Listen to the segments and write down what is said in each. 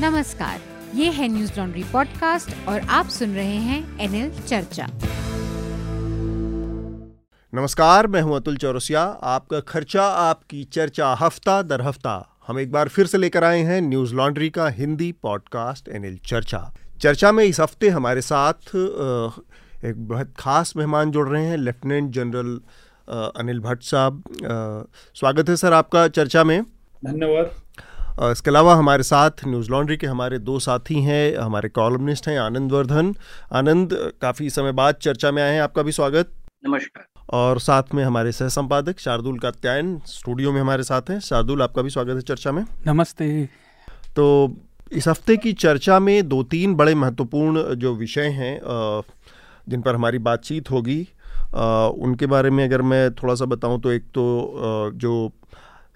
नमस्कार ये है न्यूज़ लॉन्ड्री पॉडकास्ट और आप सुन रहे हैं एनएल चर्चा। नमस्कार मैं हूँ अतुल चौरसिया। आपका खर्चा आपकी चर्चा हफ़्ता दर हफ़्ता। हम एक बार फिर से लेकर आए हैं न्यूज़ लॉन्ड्री का हिंदी पॉडकास्ट एनएल चर्चा। चर्चा में इस हफ़्ते हमारे साथ एक बहुत खास मेहमान जुड़ रहे हैं लेफ्टिनेंट जनरल अनिल भट्ट साहब। स्वागत है सर आपका चर्चा में। धन्यवाद। इसके अलावा हमारे साथ न्यूज़ लॉन्ड्री के हमारे दो साथी हैं हमारे कॉलमनिस्ट हैं आनंद वर्धन। आनंद काफ़ी समय बाद चर्चा में आए हैं आपका भी स्वागत। नमस्कार। और साथ में हमारे सह संपादक शार्दुल कात्यायन स्टूडियो में हमारे साथ हैं। शार्दुल आपका भी स्वागत है चर्चा में। नमस्ते। तो इस हफ़्ते की चर्चा में दो तीन बड़े महत्वपूर्ण जो विषय हैं जिन पर हमारी बातचीत होगी। उनके बारे में अगर मैं थोड़ा सा बताऊँ तो एक तो जो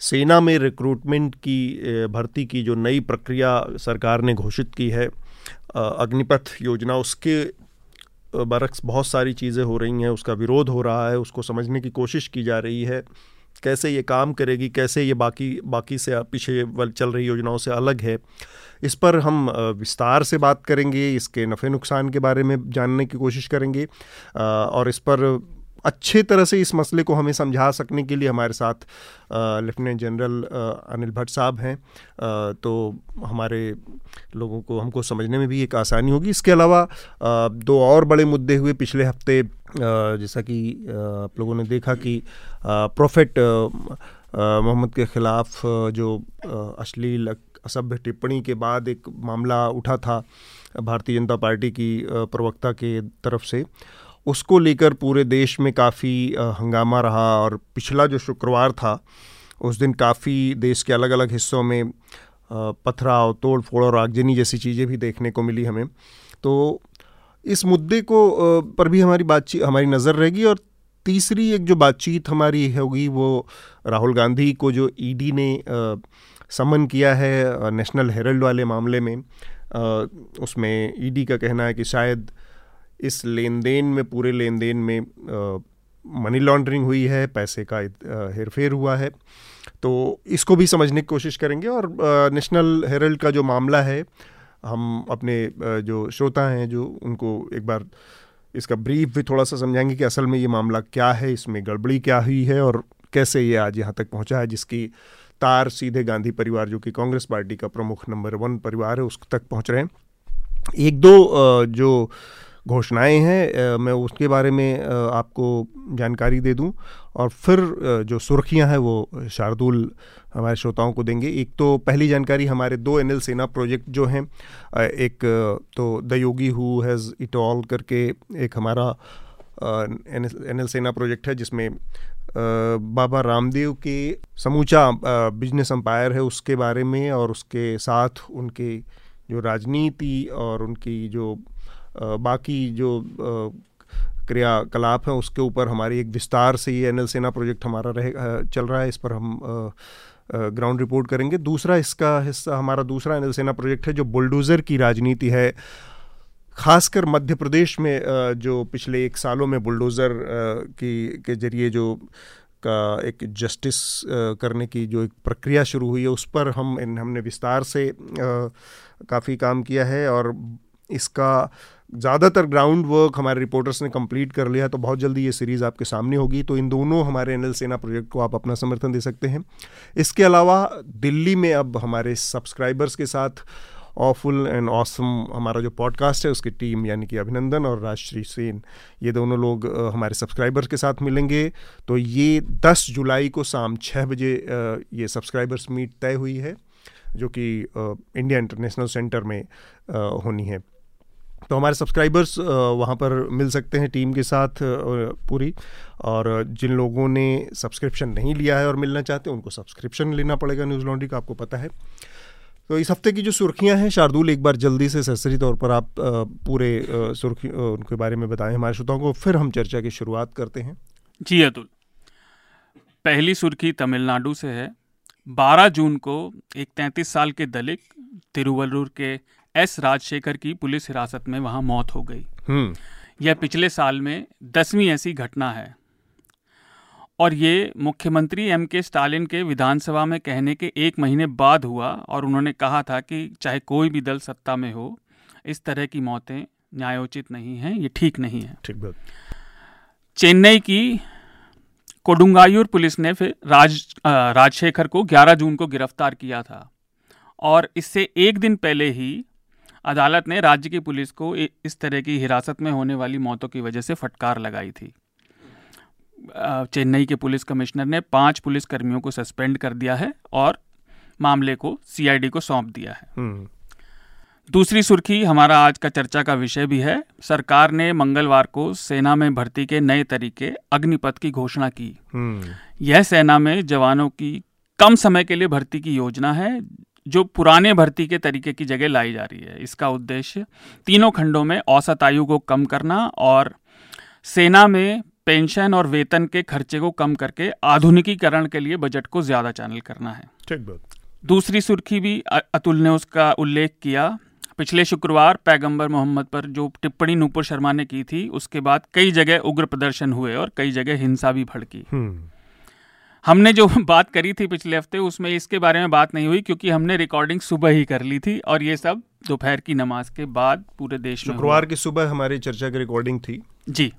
सेना में रिक्रूटमेंट की भर्ती की जो नई प्रक्रिया सरकार ने घोषित की है अग्निपथ योजना, उसके बरक्स बहुत सारी चीज़ें हो रही हैं, उसका विरोध हो रहा है, उसको समझने की कोशिश की जा रही है। कैसे ये काम करेगी, कैसे ये बाकी बाकी से पीछे चल रही योजनाओं से अलग है, इस पर हम विस्तार से बात करेंगे, इसके नफ़े नुकसान के बारे में जानने की कोशिश करेंगे और इस पर अच्छे तरह से इस मसले को हमें समझा सकने के लिए हमारे साथ लेफ्टिनेंट जनरल अनिल भट्ट साहब हैं। तो हमारे लोगों को, हमको समझने में भी एक आसानी होगी। इसके अलावा दो और बड़े मुद्दे हुए पिछले हफ़्ते। जैसा कि आप लोगों ने देखा कि प्रोफेट मोहम्मद के ख़िलाफ़ जो अश्लील, असभ्य टिप्पणी के बाद एक मामला उठा था, भारतीय जनता पार्टी की प्रवक्ता के तरफ़ से। उसको लेकर पूरे देश में काफ़ी हंगामा रहा और पिछला जो शुक्रवार था, उस दिन काफ़ी देश के अलग अलग हिस्सों में पथराव तोड़ फोड़ और आगजनी जैसी चीज़ें भी देखने को मिली हमें। तो इस मुद्दे को पर भी हमारी बातचीत हमारी नज़र रहेगी और तीसरी एक जो बातचीत हमारी होगी वो राहुल गांधी को जो ईडी ने समन किया है नेशनल हेरल्ड वाले मामले में उसमें ईडी का कहना है कि शायद इस लेन देन में, पूरे लेन देन में मनी लॉन्ड्रिंग हुई है, पैसे का हेरफेर हुआ है। तो इसको भी समझने की कोशिश करेंगे और नेशनल हेरल्ड का जो मामला है, हम अपने जो श्रोता हैं, जो उनको एक बार इसका ब्रीफ भी थोड़ा सा समझाएँगे कि असल में ये मामला क्या है, इसमें गड़बड़ी क्या हुई है और कैसे ये आज यहाँ तक पहुँचा है, जिसकी तार सीधे गांधी परिवार, जो कि कांग्रेस पार्टी का प्रमुख नंबर वन परिवार है, उस तक पहुँच रहे हैं। एक दो जो घोषणाएँ हैं मैं उसके बारे में आपको जानकारी दे दूँ। और फिर जो सुर्खियाँ हैं वो शार्दुल हमारे श्रोताओं को देंगे। एक तो पहली जानकारी, हमारे दो एनएल सेना प्रोजेक्ट जो हैं एक तो the yogi who has it all करके एक हमारा एन एल सेना प्रोजेक्ट है, जिसमें बाबा रामदेव के समूचा बिज़नेस एम्पायर है उसके बारे में और उसके साथ उनके जो राजनीति और उनकी जो बाकी जो क्रियाकलाप हैं उसके ऊपर हमारी एक विस्तार से ये एन सेना प्रोजेक्ट हमारा रहे चल रहा है, इस पर हम ग्राउंड रिपोर्ट करेंगे। दूसरा इसका हिस्सा, हमारा दूसरा एन सेना प्रोजेक्ट है जो बुलडोज़र की राजनीति है। खासकर मध्य प्रदेश में जो पिछले एक सालों में बुलडोज़र की, के ज़रिए जो का एक जस्टिस करने की जो एक प्रक्रिया शुरू हुई है, उस पर हम, हमने विस्तार से काफ़ी काम किया है और इसका ज़्यादातर ग्राउंड वर्क हमारे रिपोर्टर्स ने कंप्लीट कर लिया तो बहुत जल्दी ये सीरीज़ आपके सामने होगी। तो इन दोनों हमारे एनएल सेना प्रोजेक्ट को आप अपना समर्थन दे सकते हैं। इसके अलावा दिल्ली में अब हमारे सब्सक्राइबर्स के साथ ऑफुल एंड ऑसम हमारा जो पॉडकास्ट है, उसकी टीम यानी कि अभिनंदन और राजश्री सेन, ये दोनों लोग हमारे सब्सक्राइबर्स के साथ मिलेंगे। तो ये 10 जुलाई को शाम छः बजे ये सब्सक्राइबर्स मीट तय हुई है, जो कि इंडिया इंटरनेशनल सेंटर में होनी है। तो हमारे सब्सक्राइबर्स वहाँ पर मिल सकते हैं टीम के साथ पूरी। और जिन लोगों ने सब्सक्रिप्शन नहीं लिया है और मिलना चाहते हैं, उनको सब्सक्रिप्शन लेना पड़ेगा न्यूज़ लॉन्ड्री का, आपको पता है। तो इस हफ़्ते की जो सुर्खियाँ हैं, शार्दुल एक बार जल्दी से सरसरी तौर पर आप पूरे सुर्खी उनके बारे में बताएँ हमारे श्रोताओं को, फिर हम चर्चा की शुरुआत करते हैं। जी, अतुल। पहली सुर्खी तमिलनाडु से है। 12 जून को एक 33 साल के दलित तिरुवल्लुर के एस. राजशेखर की पुलिस हिरासत में वहाँ मौत हो गई। हम्म। यह पिछले साल में दसवीं ऐसी घटना है। और ये मुख्यमंत्री एम. के. स्टालिन के विधानसभा में कहने के एक महीने बाद हुआ और उन्होंने कहा था कि चाहे कोई भी दल सत्ता में हो इस तरह की मौतें न्यायोचित नहीं हैं ये ठीक नहीं है। ठीक बात। चेन्नई की कोडुंगायूर पुलिस ने फिर राज राजशेखर को 11 जून को गिरफ़्तार किया था। और इससे एक दिन पहले ही अदालत ने राज्य की पुलिस को इस तरह की हिरासत में होने वाली मौतों की वजह से फटकार लगाई थी चेन्नई के पुलिस कमिश्नर ने पाँच पुलिस कर्मियों को सस्पेंड कर दिया है और मामले को सीआईडी को सौंप दिया है हम्म। दूसरी सुर्खी हमारा आज का चर्चा का विषय भी है सरकार ने मंगलवार को सेना में भर्ती के नए तरीके अग्निपथ की घोषणा की हम्म। यह सेना में जवानों की कम समय के लिए भर्ती की योजना है जो पुराने भर्ती के तरीके की जगह लाई जा रही है। इसका उद्देश्य तीनों खंडों में औसत आयु को कम करना और सेना में पेंशन और वेतन के खर्चे को कम करके आधुनिकीकरण के लिए बजट को ज़्यादा चैनल करना है। ठीक बात। दूसरी सुर्खी भी अतुल ने उसका उल्लेख किया। पिछले शुक्रवार पैगंबर मोहम्मद पर जो टिप्पणी नूपुर शर्मा ने की थी उसके बाद कई जगह उग्र प्रदर्शन हुए और कई जगह हिंसा भी भड़की। हम्म। हमने जो बात करी थी पिछले हफ़्ते उसमें इसके बारे में बात नहीं हुई क्योंकि हमने रिकॉर्डिंग सुबह ही कर ली थी और ये सब दोपहर की नमाज़ के बाद पूरे देश में शुक्रवार की सुबह हमारी चर्चा की रिकॉर्डिंग थी। जी।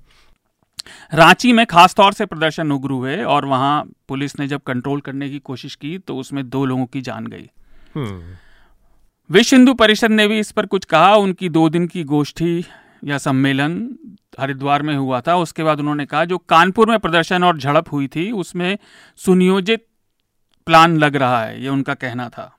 रांची में खास तौर से प्रदर्शन उग्र हुए और वहाँ पुलिस ने जब कंट्रोल करने की कोशिश की तो उसमें दो लोगों की जान गई। हम्म। विश्व हिंदू परिषद ने भी इस पर कुछ कहा उनकी दो दिन की गोष्ठी या सम्मेलन हरिद्वार में हुआ था। उसके बाद उन्होंने कहा, जो कानपुर में प्रदर्शन और झड़प हुई थी, उसमें सुनियोजित प्लान लग रहा है, ये उनका कहना था।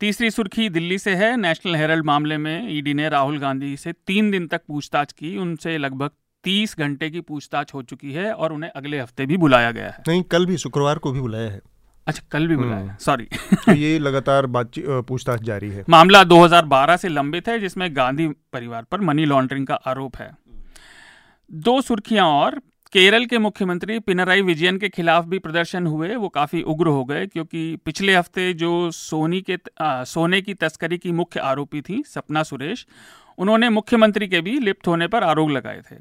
तीसरी सुर्खी दिल्ली से है। नेशनल हेरल्ड मामले में ईडी ने राहुल गांधी से तीन दिन तक पूछताछ की। उनसे लगभग तीस घंटे की पूछताछ हो चुकी है और उन्हें अगले हफ़्ते भी बुलाया गया है। नहीं, कल भी शुक्रवार को भी बुलाया है। अच्छा कल भी बुलाया। सॉरी हम्म। तो ये लगातार बातचीत पूछताछ जारी है। मामला 2012 से लंबित है जिसमें गांधी परिवार पर मनी लॉन्ड्रिंग का आरोप है। दो सुर्खियाँ और। केरल के मुख्यमंत्री पिनराई विजयन के खिलाफ भी प्रदर्शन हुए वो काफ़ी उग्र हो गए क्योंकि पिछले हफ़्ते जो सोनी के आ, सोने की तस्करी की मुख्य आरोपी थी सपना सुरेश उन्होंने मुख्यमंत्री के भी लिप्त होने पर आरोप लगाए थे।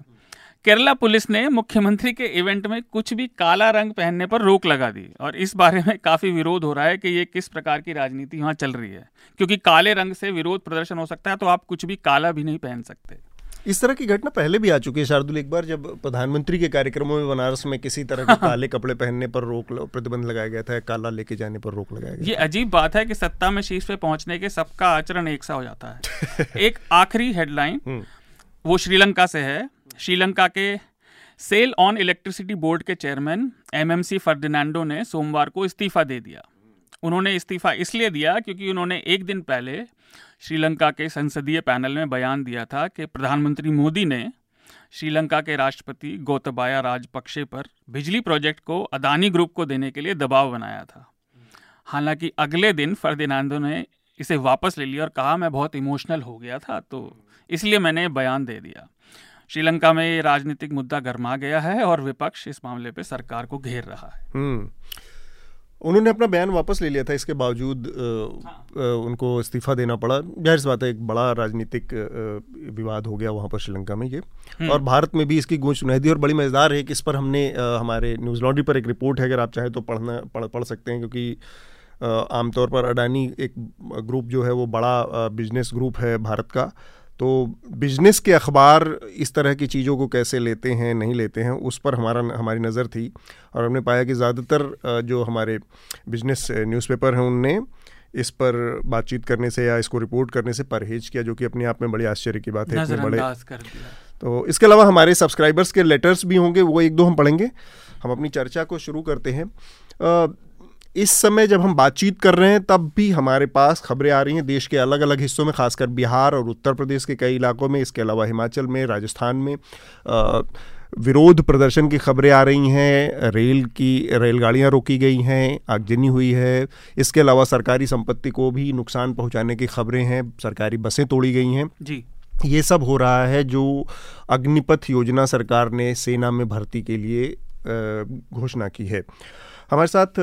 केरला पुलिस ने मुख्यमंत्री के इवेंट में कुछ भी काला रंग पहनने पर रोक लगा दी और इस बारे में काफ़ी विरोध हो रहा है कि ये किस प्रकार की राजनीति वहाँ चल रही है। क्योंकि काले रंग से विरोध प्रदर्शन हो सकता है तो आप कुछ भी काला भी नहीं पहन सकते। इस तरह की घटना पहले भी आ चुकी है शार्दुल एक बार जब प्रधानमंत्री के कार्यक्रमों में बनारस में किसी तरह के काले कपड़े पहनने पर रोक प्रतिबंध लगाया गया था काला लेके जाने पर रोक लगाया गया ये अजीब बात है कि सत्ता में शीर्ष पे पहुँचने के सबका आचरण एक सा हो जाता है। एक आखिरी हेडलाइन हम्म। वो श्रीलंका से है। श्रीलंका के सेल ऑन इलेक्ट्रिसिटी बोर्ड के चेयरमैन एमएमसी फर्डिनांडो ने सोमवार को इस्तीफा दे दिया। उन्होंने इस्तीफा इसलिए दिया क्योंकि उन्होंने एक दिन पहले श्रीलंका के संसदीय पैनल में बयान दिया था कि प्रधानमंत्री मोदी ने श्रीलंका के राष्ट्रपति गोतबाया राजपक्षे पर बिजली प्रोजेक्ट को अदानी ग्रुप को देने के लिए दबाव बनाया था। हालाँकि अगले दिन फर्दिनांडो ने इसे वापस ले लिया और कहा, मैं बहुत इमोशनल हो गया था तो इसलिए मैंने बयान दे दिया। श्रीलंका में ये राजनीतिक मुद्दा गर्मा गया है और विपक्ष इस मामले पे सरकार को घेर रहा है हम्म। उन्होंने अपना बयान वापस ले लिया था इसके बावजूद आ, हाँ। उनको इस्तीफा देना पड़ा ज़ाहिर सी बात है एक बड़ा राजनीतिक विवाद हो गया वहाँ पर श्रीलंका में ये हम्म। और भारत में भी इसकी गूंज सुनाई दी और बड़ी मज़ेदार है कि इस पर हमने आ, हमारे न्यूज़ लॉन्ड्री पर एक रिपोर्ट है अगर आप चाहें तो पढ़ना पढ़ पढ़ सकते हैं क्योंकि आमतौर पर अडानी एक ग्रुप जो है वो बड़ा बिज़नेस ग्रुप है भारत का तो बिज़नेस के अखबार इस तरह की चीज़ों को कैसे लेते हैं नहीं लेते हैं उस पर हमारा हमारी नज़र थी। और हमने पाया कि ज़्यादातर जो हमारे बिज़नेस न्यूज़पेपर हैं उनने इस पर बातचीत करने से या इसको रिपोर्ट करने से परहेज किया जो कि अपने आप में बड़ी आश्चर्य की बात है इतने बड़े। तो इसके अलावा हमारे सब्सक्राइबर्स के लेटर्स भी होंगे वो एक दो हम पढ़ेंगे। हम अपनी चर्चा को शुरू करते हैं। इस समय जब हम बातचीत कर रहे हैं तब भी हमारे पास खबरें आ रही हैं देश के अलग अलग हिस्सों में खासकर बिहार और उत्तर प्रदेश के कई इलाकों में। इसके अलावा हिमाचल में राजस्थान में विरोध प्रदर्शन की खबरें आ रही हैं रेल की रेलगाड़ियाँ रोकी गई हैं आगजनी हुई है। इसके अलावा सरकारी संपत्ति को भी नुकसान पहुँचाने की खबरें हैं सरकारी बसें तोड़ी गई हैं। जी। ये सब हो रहा है जो अग्निपथ योजना सरकार ने सेना में भर्ती के लिए घोषणा की है। हमारे साथ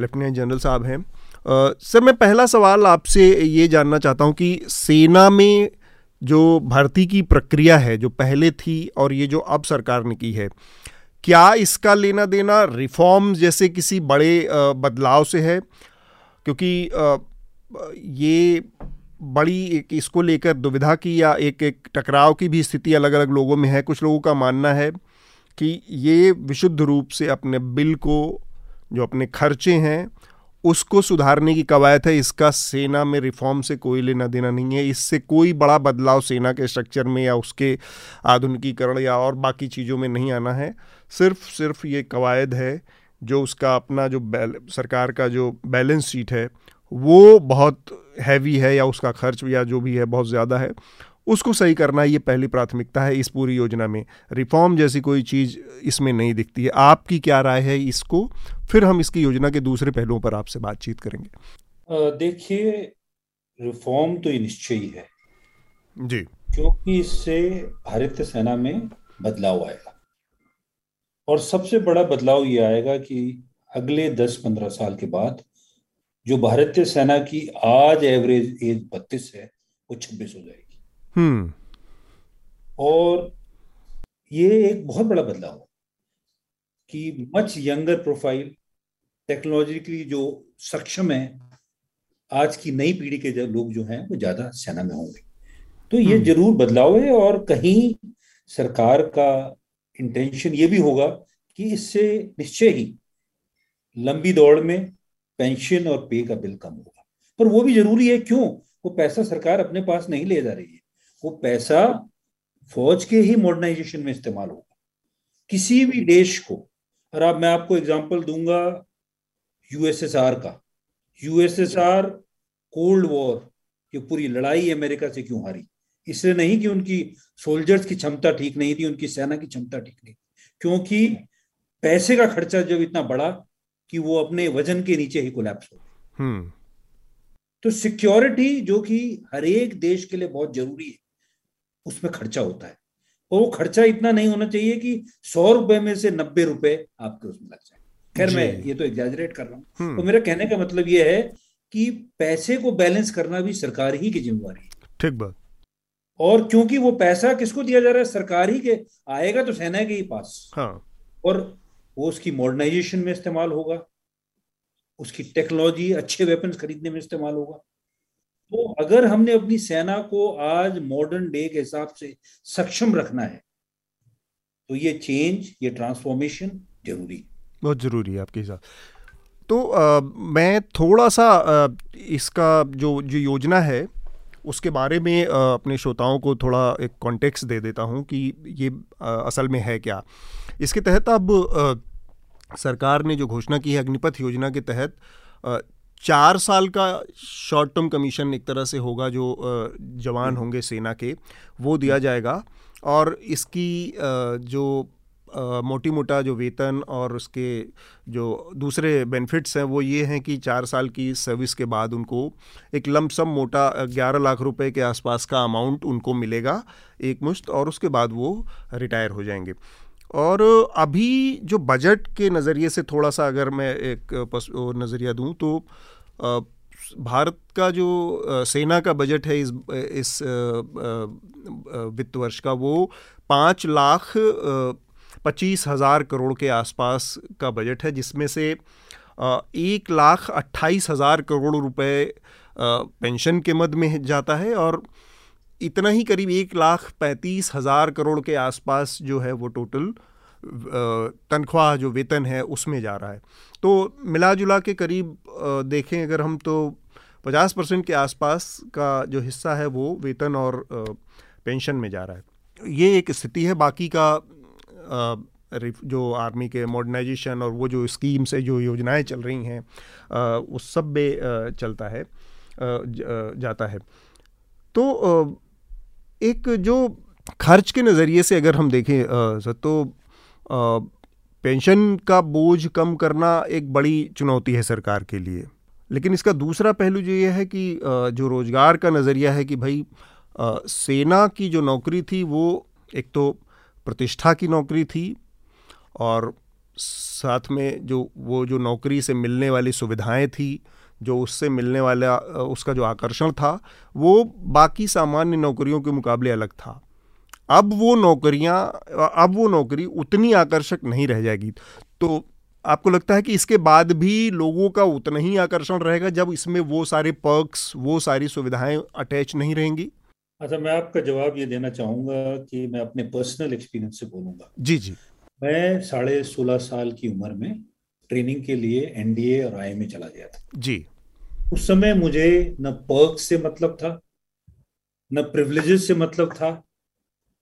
लेफ्टिनेंट जनरल साहब हैं। सर, मैं पहला सवाल आपसे ये जानना चाहता हूँ कि सेना में जो भर्ती की प्रक्रिया है, जो पहले थी और ये जो अब सरकार ने की है, क्या इसका लेना देना रिफॉर्म जैसे किसी बड़े बदलाव से है? क्योंकि ये बड़ी एक इसको लेकर दुविधा की या एक एक टकराव की भी स्थिति अलग अलग लोगों में है, कुछ लोगों का मानना है। कि ये विशुद्ध रूप से अपने बिल को, जो अपने खर्चे हैं, उसको सुधारने की कवायद है। इसका सेना में रिफॉर्म से कोई लेना देना नहीं है। इससे कोई बड़ा बदलाव सेना के स्ट्रक्चर में या उसके आधुनिकीकरण या और बाकी चीज़ों में नहीं आना है। सिर्फ़ सिर्फ़ ये कवायद है, जो उसका अपना जो सरकार का जो बैलेंस शीट है, वो बहुत हैवी है या उसका खर्च या जो भी है, बहुत ज़्यादा है। उसको सही करना ये पहली प्राथमिकता है इस पूरी योजना में। रिफॉर्म जैसी कोई चीज़ इसमें नहीं दिखती है। आपकी क्या राय है इसको? फिर हम इसकी योजना के दूसरे पहलुओं पर आपसे बातचीत करेंगे। देखिए रिफॉर्म तो निश्चय ही है। जी। क्योंकि इससे भारतीय सेना में बदलाव आएगा। और सबसे बड़ा बदलाव ये आएगा कि अगले 10-15 साल के बाद जो भारतीय सेना की आज एवरेज एज बत्तीस है वो छब्बीस हो जाएगी। हम्म। और ये एक बहुत बड़ा बदलाव है कि मच यंगर प्रोफ़ाइल टेक्नोलॉजिकली जो सक्षम है आज की नई पीढ़ी के जो लोग जो हैं वो ज़्यादा सेना में होंगे। तो ये हम्म। ज़रूर बदलाव है और कहीं सरकार का इंटेंशन ये भी होगा कि इससे निश्चय ही लंबी दौड़ में पेंशन और पे का बिल कम होगा। पर वो भी ज़रूरी है क्यों? वो पैसा सरकार अपने पास नहीं ले जा रही है। वो पैसा फौज के ही मॉडर्नाइजेशन में इस्तेमाल होगा। किसी भी देश को और अब मैं आपको एग्जांपल दूँगा यूएसएसआर का। यूएसएसआर कोल्ड वॉर ये पूरी लड़ाई अमेरिका से क्यों हारी? इसलिए नहीं कि उनकी सोल्जर्स की क्षमता ठीक नहीं थी उनकी सेना की क्षमता ठीक नहीं क्योंकि पैसे का खर्चा जब इतना बड़ा कि वो अपने वज़न के नीचे ही कोलैप्स हो गए। हम्म। तो सिक्योरिटी जो कि हर एक देश के लिए बहुत ज़रूरी है उसमें खर्चा होता है। और वो खर्चा इतना नहीं होना चाहिए कि सौ रुपए में से नब्बे रुपए आपके उसमें लग जाए। खैर मैं ये तो एग्जैजरेट कर रहा हूँ। हम्म। तो मेरा कहने का मतलब ये है कि पैसे को बैलेंस करना भी सरकार ही की जिम्मेवारी है। ठीक बात। और क्योंकि वो पैसा किसको दिया जा रहा है? सरकार ही के। आएगा तो सेना के ही पास। हाँ। और वो उसकी मॉडर्नाइजेशन में इस्तेमाल होगा। उसकी टेक्नोलॉजी अच्छे वेपन्स खरीदने में इस्तेमाल होगा। तो अगर हमने अपनी सेना को आज मॉडर्न डे के हिसाब से सक्षम रखना है तो ये चेंज ये ट्रांसफॉर्मेशन ज़रूरी बहुत ज़रूरी है आपके हिसाब तो आ, मैं थोड़ा सा आ, इसका जो जो योजना है उसके बारे में आ, अपने श्रोताओं को थोड़ा एक कॉन्टेक्स्ट दे देता हूँ कि ये आ, असल में है क्या। इसके तहत अब सरकार ने जो घोषणा की है अग्निपथ योजना के तहत चार साल का शॉर्ट टर्म कमीशन एक तरह से होगा जो जवान होंगे सेना के वो दिया जाएगा। और इसकी जो मोटी मोटा जो वेतन और उसके जो दूसरे बेनिफिट्स हैं वो ये हैं कि चार साल की सर्विस के बाद उनको एक लमसम मोटा ग्यारह लाख रुपए के आसपास का अमाउंट उनको मिलेगा एक मुश्त और उसके बाद वो रिटायर हो जाएँगे। और अभी जो बजट के नज़रिए से थोड़ा सा अगर मैं एक नज़रिया दूँ तो भारत का जो सेना का बजट है इस इस वित्त वर्ष का वो पाँच लाख पच्चीस हज़ार करोड़ के आसपास का बजट है, जिसमें से एक लाख अट्ठाईस हज़ार करोड़ रुपए पेंशन के मद में जाता है और इतना ही करीब एक लाख पैंतीस हज़ार करोड़ के आसपास जो है वो टोटल तनख्वाह जो वेतन है उसमें जा रहा है। तो मिला जुला के करीब देखें अगर हम तो पचास परसेंट के आसपास का जो हिस्सा है वो वेतन और पेंशन में जा रहा है। ये एक स्थिति है। बाकी का जो आर्मी के मॉडर्नाइजेशन और वो जो स्कीम से जो योजनाएँ चल रही हैं उस सब में चलता है जाता है। तो एक जो खर्च के नज़रिए से अगर हम देखें सर तो पेंशन का बोझ कम करना एक बड़ी चुनौती है सरकार के लिए। लेकिन इसका दूसरा पहलू जो ये है कि जो रोज़गार का नज़रिया है कि भाई सेना की जो नौकरी थी वो एक तो प्रतिष्ठा की नौकरी थी और साथ में जो, वो जो नौकरी से मिलने वाली सुविधाएँ थी जो उससे मिलने वाला उसका जो आकर्षण था वो बाकी सामान्य नौकरियों के मुकाबले अलग था। अब वो नौकरियाँ अब वो नौकरी उतनी आकर्षक नहीं रह जाएगी। तो आपको लगता है कि इसके बाद भी लोगों का उतना ही आकर्षण रहेगा जब इसमें वो सारे पर्क्स वो सारी सुविधाएँ अटैच नहीं रहेंगी? अच्छा मैं आपका जवाब ये देना चाहूँगा कि मैं अपने पर्सनल एक्सपीरियंस से बोलूँगा। जी जी। मैं साढ़े सोलह साल की उम्र में ट्रेनिंग के लिए एनडीए और आई में चला गया था। जी। उस समय मुझे न पर्क से मतलब था न प्रिविलेजेस से मतलब था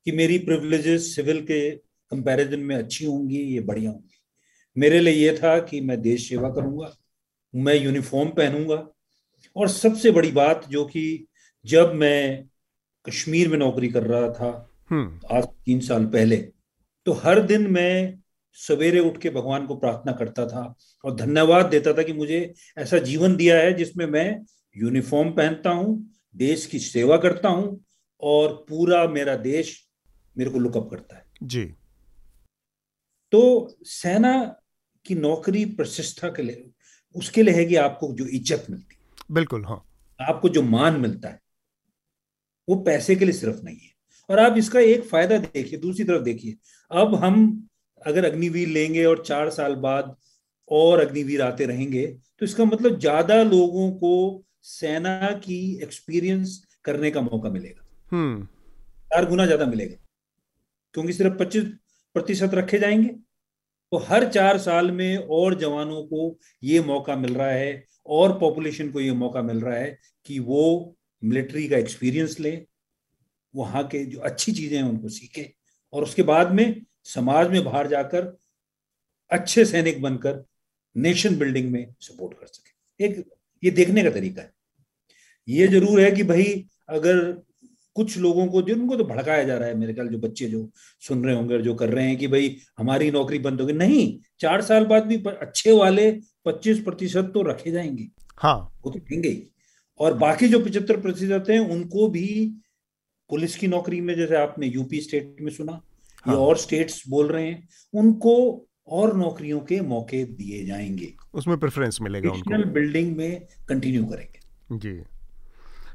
कि मेरी प्रिविलेजेस सिविल के कंपैरिजन में अच्छी होंगी ये बढ़िया होंगी। मेरे लिए ये था कि मैं देश सेवा करूँगा मैं यूनिफॉर्म पहनूँगा और सबसे बड़ी बात जो कि जब मैं कश्मीर में नौकरी कर रहा था हम्म। आज तीन साल पहले तो हर दिन मैं सवेरे उठ के भगवान को प्रार्थना करता था और धन्यवाद देता था कि मुझे ऐसा जीवन दिया है जिसमें मैं यूनिफॉर्म पहनता हूँ देश की सेवा करता हूँ और पूरा मेरा देश मेरे को लुकअप करता है। जी। तो सेना की नौकरी प्रतिष्ठा के लिए उसके लिए है कि आपको जो इज़्ज़त मिलती है। बिल्कुल हाँ। आपको जो मान मिलता है वो पैसे के लिए सिर्फ़ नहीं है। और आप इसका एक फ़ायदा देखिए दूसरी तरफ़ देखिए अब हम अगर अग्निवीर लेंगे और चार साल बाद और अग्निवीर आते रहेंगे तो इसका मतलब ज़्यादा लोगों को सेना की एक्सपीरियंस करने का मौका मिलेगा। हम्म। चार गुना ज़्यादा मिलेगा क्योंकि सिर्फ़ पच्चीस प्रतिशत रखे जाएँगे। तो हर चार साल में और जवानों को ये मौका मिल रहा है और पॉपुलेशन को ये मौका मिल रहा है कि वो मिलिट्री का एक्सपीरियंस ले वहाँ के जो अच्छी चीज़ें हैं उनको सीखे और उसके बाद में समाज में बाहर जाकर अच्छे सैनिक बनकर नेशन बिल्डिंग में सपोर्ट कर सके। एक ये देखने का तरीका है। ये ज़रूर है कि भाई अगर कुछ लोगों को जिनको तो भड़काया जा रहा है मेरे ख्याल जो बच्चे जो सुन रहे होंगे जो कर रहे हैं कि भाई हमारी नौकरी बंद होगी नहीं चार साल बाद भी अच्छे वाले पच्चीस प्रतिशत तो रखे जाएँगे। हाँ। वो तो देंगे ही। और बाकी जो पिछहत्तर प्रतिशत हैं उनको भी पुलिस की नौकरी में जैसे आपने यूपी स्टेट में सुना हाँ। ये और स्टेट्स बोल रहे हैं उनको और नौकरियों के मौके दिए जाएँगे। उसमें प्रेफरेंस मिलेगा उनको। बिल्डिंग में कंटिन्यू करेंगे। जी।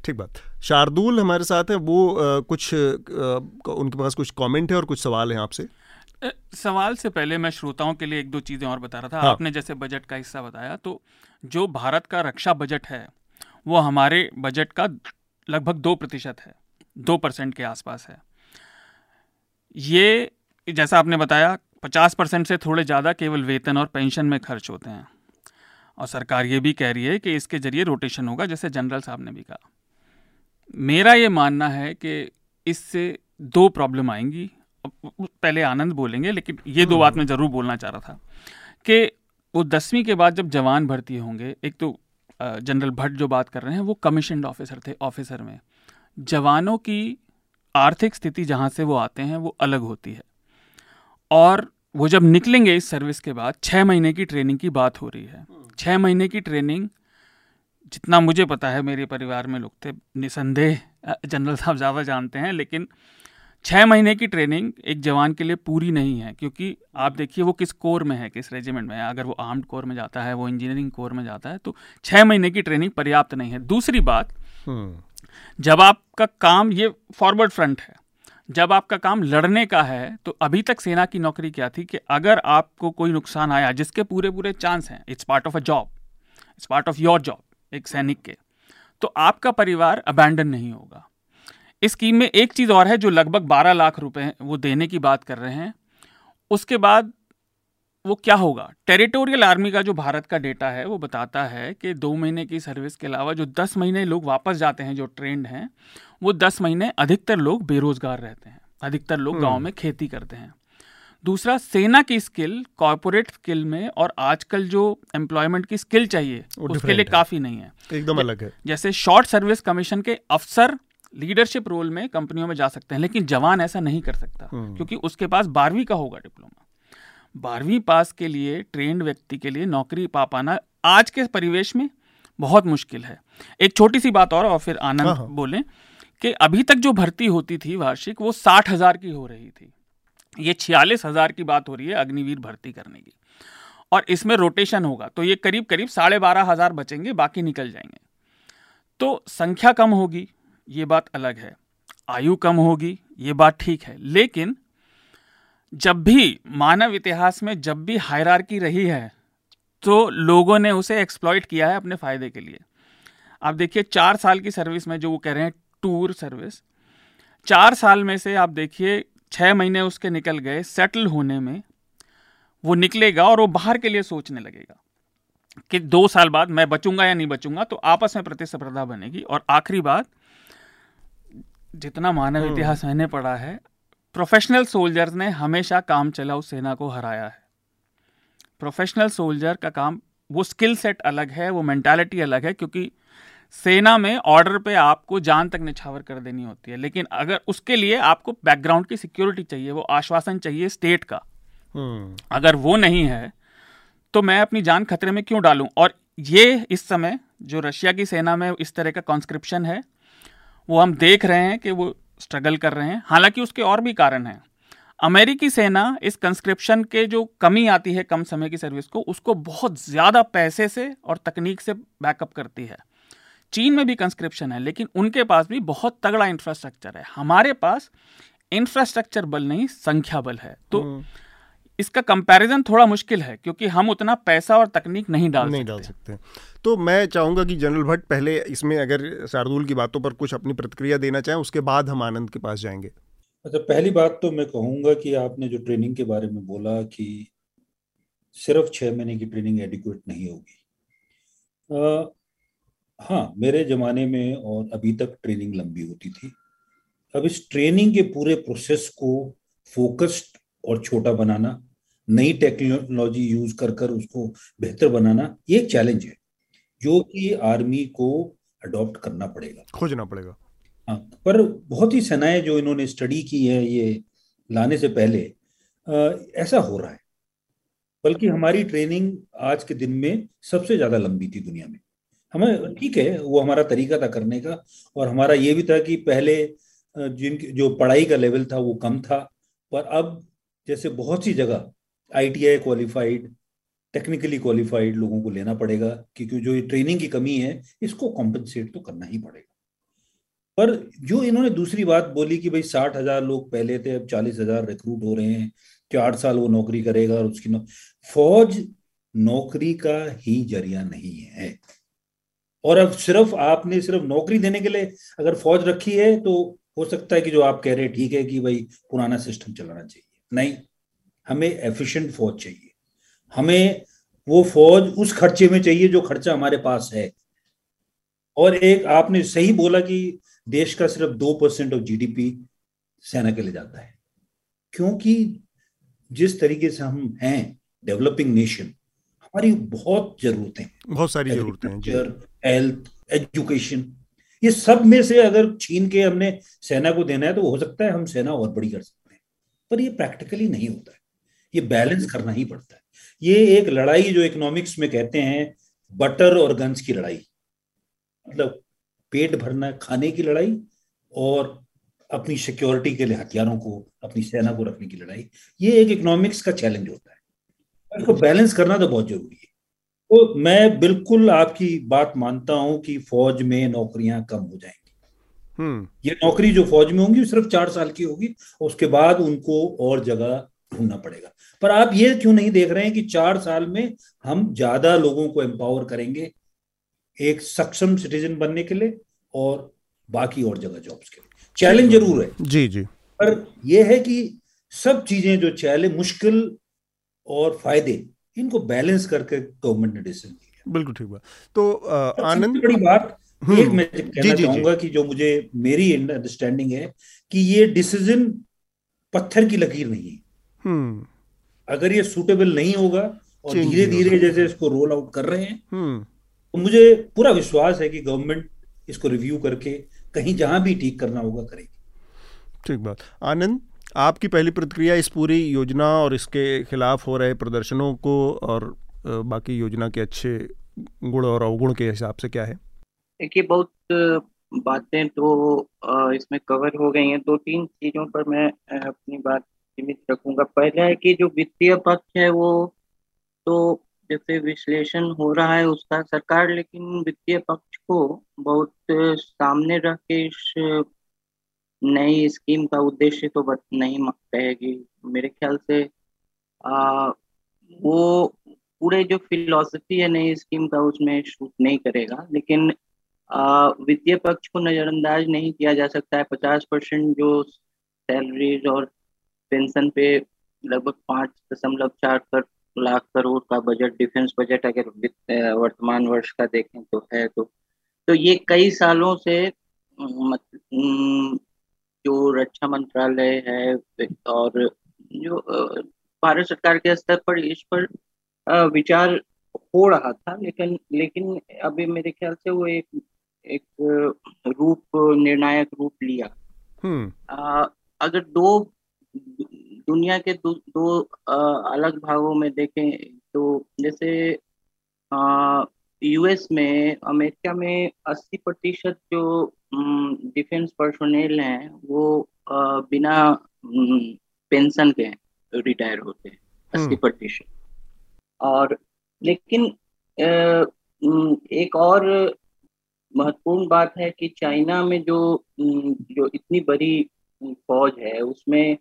ठीक बात। शार्दुल हमारे साथ है वो आ, कुछ आ, उनके पास कुछ कमेंट है और कुछ सवाल है आपसे? सवाल से पहले मैं श्रोताओं के लिए एक दो चीज़ें और बता रहा था। हाँ। आपने जैसे बजट का हिस्सा बताया तो जो भारत का रक्षा बजट है वो हमारे बजट का लगभग दो प्रतिशत है दो परसेंट के आसपास है। ये जैसा आपने बताया पचास परसेंट से थोड़े ज़्यादा केवल वेतन और पेंशन में खर्च होते हैं। और सरकार ये भी कह रही है कि इसके ज़रिए रोटेशन होगा जैसे जनरल साहब ने भी कहा। मेरा ये मानना है कि इससे दो प्रॉब्लम आएँगी। पहले आनंद बोलेंगे लेकिन ये दो बात मैं ज़रूर बोलना चाह रहा था कि वो दसवीं के बाद जब जवान भर्ती होंगे एक तो जनरल भट्ट जो बात कर रहे हैं वो कमीशन ऑफिसर थे ऑफिसर में। जवानों की आर्थिक स्थिति जहाँ से वो आते हैं, वो अलग होती है। और वो जब निकलेंगे इस सर्विस के बाद छः महीने की ट्रेनिंग की बात हो रही है। छः महीने की ट्रेनिंग, जितना मुझे पता है, मेरे परिवार में लोग थे, निसंदेह जनरल साहब ज़्यादा जानते हैं, लेकिन छः महीने की ट्रेनिंग एक जवान के लिए पूरी नहीं है, क्योंकि आप देखिए वो किस कोर में है, किस रेजिमेंट में है। अगर वो आर्म्ड कोर में जाता है, वो इंजीनियरिंग कोर में जाता है तो छः महीने की ट्रेनिंग पर्याप्त नहीं है। दूसरी बात हम्म। जब आपका काम ये फॉरवर्ड फ्रंट है, जब आपका काम लड़ने का है तो अभी तक सेना की नौकरी क्या थी कि अगर आपको कोई नुकसान आया, जिसके पूरे पूरे चांस हैं it's part of a job it's part of your job एक सैनिक के तो आपका परिवार अबैंडन नहीं होगा। इस स्कीम में एक चीज़ और है जो लगभग 12 लाख रुपए वो देने की बात कर रहे हैं। उसके बाद वो क्या होगा? टेरिटोरियल आर्मी का जो भारत का डेटा है वो बताता है कि दो महीने की सर्विस के अलावा जो दस महीने लोग वापस जाते हैं जो ट्रेंड हैं वो दस महीने अधिकतर लोग बेरोजगार रहते हैं अधिकतर लोग गाँव हम्म। में खेती करते हैं। दूसरा सेना की स्किल कॉरपोरेट स्किल में और आजकल जो एम्प्लॉयमेंट की स्किल चाहिए उसके लिए काफ़ी नहीं है। एकदम अलग है। जैसे शॉर्ट सर्विस कमीशन के अफसर लीडरशिप रोल में कंपनियों में जा सकते हैं लेकिन जवान ऐसा नहीं कर सकता हम्म। क्योंकि उसके पास बारहवीं का होगा डिप्लोमा बारहवीं पास के लिए ट्रेंड व्यक्ति के लिए नौकरी पा पाना आज के परिवेश में बहुत मुश्किल है। एक छोटी सी बात और और फिर आनंद हाँ, हाँ। बोलें कि अभी तक जो भर्ती होती थी वार्षिक वो साठ हज़ार की हो रही थी। ये छियालीस हज़ार की बात हो रही है अग्निवीर भर्ती करने की। और इसमें रोटेशन होगा तो ये करीब करीब साढ़े बारह हज़ार बचेंगे बाकी निकल जाएँगे। तो संख्या कम होगी ये बात अलग है। आयु कम होगी ये बात ठीक है। लेकिन जब भी मानव इतिहास में जब भी हायरार्की रही है तो लोगों ने उसे एक्सप्लॉइट किया है अपने फ़ायदे के लिए आप देखिए चार साल की सर्विस में जो वो कह रहे हैं टूर सर्विस चार साल में से आप देखिए छः महीने उसके निकल गए सेटल होने में वो निकलेगा और वो बाहर के लिए सोचने लगेगा कि दो साल बाद मैं बचूँगा या नहीं बचूँगा तो आपस में प्रतिस्पर्धा बनेगी और आखिरी बात जितना मानव हम्म। इतिहास मैंने पढ़ा है प्रोफेशनल सोल्जर्स ने हमेशा काम चलाऊ सेना को हराया है। प्रोफेशनल सोल्जर का काम वो स्किल सेट अलग है वो मेंटालिटी अलग है क्योंकि सेना में ऑर्डर पे आपको जान तक निछावर कर देनी होती है। लेकिन अगर उसके लिए आपको बैकग्राउंड की सिक्योरिटी चाहिए वो आश्वासन चाहिए स्टेट का। हम्म। अगर वो नहीं है तो मैं अपनी जान खतरे में क्यों डालूं? और ये इस समय जो रशिया की सेना में इस तरह का कॉन्स्क्रिप्शन है वो हम देख रहे हैं कि वो स्ट्रगल कर रहे हैं, हालाँकि उसके और भी कारण हैं। अमेरिकी सेना इस कंस्क्रिप्शन के जो कमी आती है कम समय की सर्विस को, उसको बहुत ज़्यादा पैसे से और तकनीक से बैकअप करती है। चीन में भी कंस्क्रिप्शन है, लेकिन उनके पास भी बहुत तगड़ा इंफ्रास्ट्रक्चर है। हमारे पास इंफ्रास्ट्रक्चर बल नहीं, संख्या बल है। तो हम्म। इसका कंपैरिजन थोड़ा मुश्किल है क्योंकि हम उतना पैसा और तकनीक नहीं डाल नहीं सकते। डाल सकते। तो मैं चाहूँगा कि जनरल भट्ट पहले इसमें अगर शार्दुल की बातों पर कुछ अपनी प्रतिक्रिया देना चाहें उसके बाद हम आनंद के पास जाएँगे। अच्छा पहली बात तो मैं कहूँगा कि आपने जो ट्रेनिंग के बारे में बोला कि सिर्फ़ छह महीने की ट्रेनिंग एडिक्वेट नहीं होगी। हाँ मेरे ज़माने में और अभी तक ट्रेनिंग लंबी होती थी। अब इस ट्रेनिंग के पूरे प्रोसेस को फोकस्ड और छोटा बनाना नई टेक्नोलॉजी यूज़ कर कर उसको बेहतर बनाना ये एक चैलेंज है जो कि आर्मी को अडॉप्ट करना पड़ेगा। खोजना पड़ेगा। हाँ पर बहुत ही सेनाएँ जो इन्होंने स्टडी की है ये लाने से पहले आ, ऐसा हो रहा है बल्कि हमारी ट्रेनिंग आज के दिन में सबसे ज़्यादा लंबी थी दुनिया में। हमें ठीक है वो हमारा तरीका था करने का और हमारा ये भी था कि पहले जिनकी जो पढ़ाई का लेवल था वो कम था पर अब जैसे बहुत सी जगह आईटीआई क्वालिफाइड टेक्निकली क्वालिफाइड लोगों को लेना पड़ेगा, क्योंकि जो ये ट्रेनिंग की कमी है, इसको कॉम्पनसेट तो करना ही पड़ेगा। पर जो इन्होंने दूसरी बात बोली कि भाई साठ हज़ार लोग पहले थे, अब चालीस हज़ार रिक्रूट हो रहे हैं चार साल वो नौकरी करेगा और उसकी नौ... फौज नौकरी का ही ज़रिया नहीं है। और अब सिर्फ़ आपने सिर्फ़ नौकरी देने के लिए अगर फौज रखी है तो हो सकता है कि जो आप कह रहे हैं, ठीक है कि भाई पुराना सिस्टम चलाना चाहिए। नहीं। हमें एफिशिएंट फौज चाहिए। हमें वो फौज उस खर्चे में चाहिए जो खर्चा हमारे पास है। और एक आपने सही बोला कि देश का सिर्फ़ दो परसेंट ऑफ़ जीडीपी सेना के लिए जाता है। क्योंकि जिस तरीके से हम हैं डेवलपिंग नेशन हमारी बहुत जरूरतें बहुत सारी जरूरतें हैं हेल्थ एजुकेशन ये सब में से अगर छीन के हमने सेना को देना है तो हो सकता है हम सेना और बड़ी कर सकते हैं। पर ये प्रैक्टिकली नहीं होता है। ये बैलेंस करना ही पड़ता है। ये एक लड़ाई जो इकोनॉमिक्स में कहते हैं बटर और गन्स की लड़ाई। मतलब पेट भरना खाने की लड़ाई और अपनी सिक्योरिटी के लिए हथियारों को अपनी सेना को रखने की लड़ाई। ये एक इकोनॉमिक्स का चैलेंज होता है। इसको बैलेंस करना तो बहुत ज़रूरी है। तो मैं बिल्कुल आपकी बात मानता हूँ कि फौज में नौकरियाँ कम हो जाएँगी। हम्म। ये नौकरी जो फौज में होंगी सिर्फ़ चार साल की होगी उसके बाद उनको और जगह ढूंढना पड़ेगा। पर आप ये क्यों नहीं देख रहे हैं कि चार साल में हम ज़्यादा लोगों को एम्पावर करेंगे एक सक्षम सिटीजन बनने के लिए और बाकी और जगह जॉब्स के लिए। चैलेंज ज़रूर है। जी जी। पर यह है कि सब चीज़ें जो चैलेंज मुश्किल और फ़ायदे इनको बैलेंस करके गवर्नमेंट ने डिसीज़न लिया बिल्कुल ठीक बात। तो आनंद बड़ी बात हम्म। एक मैं कहना चाहूँगा कि जो मुझे मेरी अंडरस्टैंडिंग है कि ये डिसीज़न पत्थर की लकीर नहीं है। हम्म। अगर ये सूटेबल नहीं होगा और धीरे धीरे जैसे इसको रोल आउट कर रहे हैं हम्म। तो मुझे पूरा विश्वास है कि गवर्नमेंट इसको रिव्यू करके कहीं जहाँ भी ठीक करना होगा करेगी। ठीक बात। आनंद आपकी पहली प्रतिक्रिया इस पूरी योजना और इसके खिलाफ हो रहे प्रदर्शनों को और बाकी योजना के अच्छे गुण और अवगुण के हिसाब से क्या है? देखिए बहुत बातें तो इसमें कवर हो गई हैं। दो तीन चीज़ों पर मैं अपनी बात सीमित रखूँगा। पहला है कि जो वित्तीय पक्ष है वो तो जैसे विश्लेषण हो रहा है उसका सरकार लेकिन वित्तीय पक्ष को बहुत सामने रख के इस नई स्कीम का उद्देश्य तो बत नहीं कहेगी मेरे ख्याल से आ, वो पूरे जो फिलॉसफी है नई स्कीम का उसमें शूट नहीं करेगा। लेकिन वित्तीय पक्ष को नज़रअंदाज नहीं किया जा सकता है। पचास परसेंट जो सैलरीज और पेंशन पे लगभग पाँच दशमलव चार कर लाख करोड़ का बजट डिफेंस बजट अगर वर्तमान वर्ष का देखें तो है तो तो ये कई सालों से जो रक्षा मंत्रालय है और जो भारत सरकार के स्तर पर इस पर विचार हो रहा था लेकिन लेकिन अभी मेरे ख्याल से वो एक एक रूप निर्णायक रूप लिया हम्म। अगर दो दुनिया के दो, दो अलग भागों में देखें तो जैसे यूएस में अमेरिका में 80 प्रतिशत जो डिफेंस पर्सोनेल हैं वो आ, बिना पेंशन के रिटायर होते हैं अस्सी हम्म। प्रतिशत और लेकिन आ, एक और महत्वपूर्ण बात है कि चाइना में जो जो इतनी बड़ी फौज है उसमें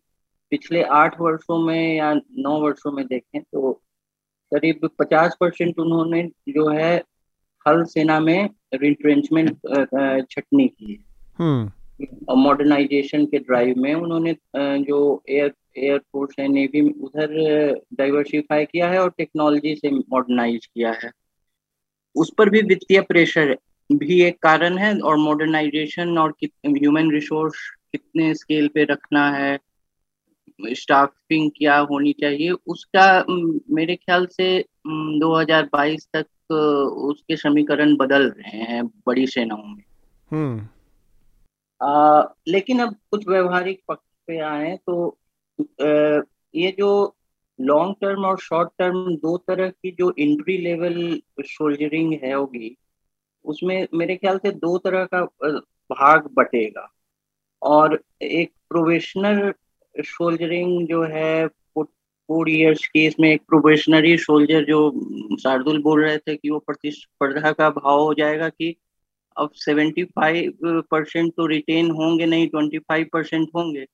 पिछले आठ वर्षों में या नौ वर्षों में देखें तो करीब पचास परसेंट उन्होंने जो है हल सेना में रिट्रेंचमेंट छटनी की है मॉडर्नाइजेशन हम्म। के ड्राइव में उन्होंने जो एयर एयरफोर्स है नेवी में उधर डाइवर्सिफाई किया है और टेक्नोलॉजी से मॉडर्नाइज किया है उस पर भी वित्तीय प्रेशर भी एक कारण है और मॉडर्नाइजेशन और ह्यूमन रिसोर्स कितने स्केल पे रखना है स्टाफिंग क्या होनी चाहिए। उसका मेरे ख्याल से 2022 तक उसके समीकरण बदल रहे हैं बड़ी सेनाओं में। हम्म। आ, लेकिन अब कुछ व्यवहारिक पक्ष पे आए तो आ, ये जो लॉन्ग टर्म और शॉर्ट टर्म दो तरह की जो इंट्री लेवल सोल्जरिंग है होगी उसमें मेरे ख्याल से दो तरह का भाग बटेगा। और एक प्रोफेशनल सोल्जरिंग जो है फोर इयर्स की इसमें एक प्रोफेशनरी सोल्जर जो शार्दुल बोल रहे थे कि वो प्रतिस्पर्धा का भाव हो जाएगा कि अब सेवेंटी फाइव परसेंट तो रिटेन होंगे नहीं ट्वेंटी फाइव परसेंट होंगे।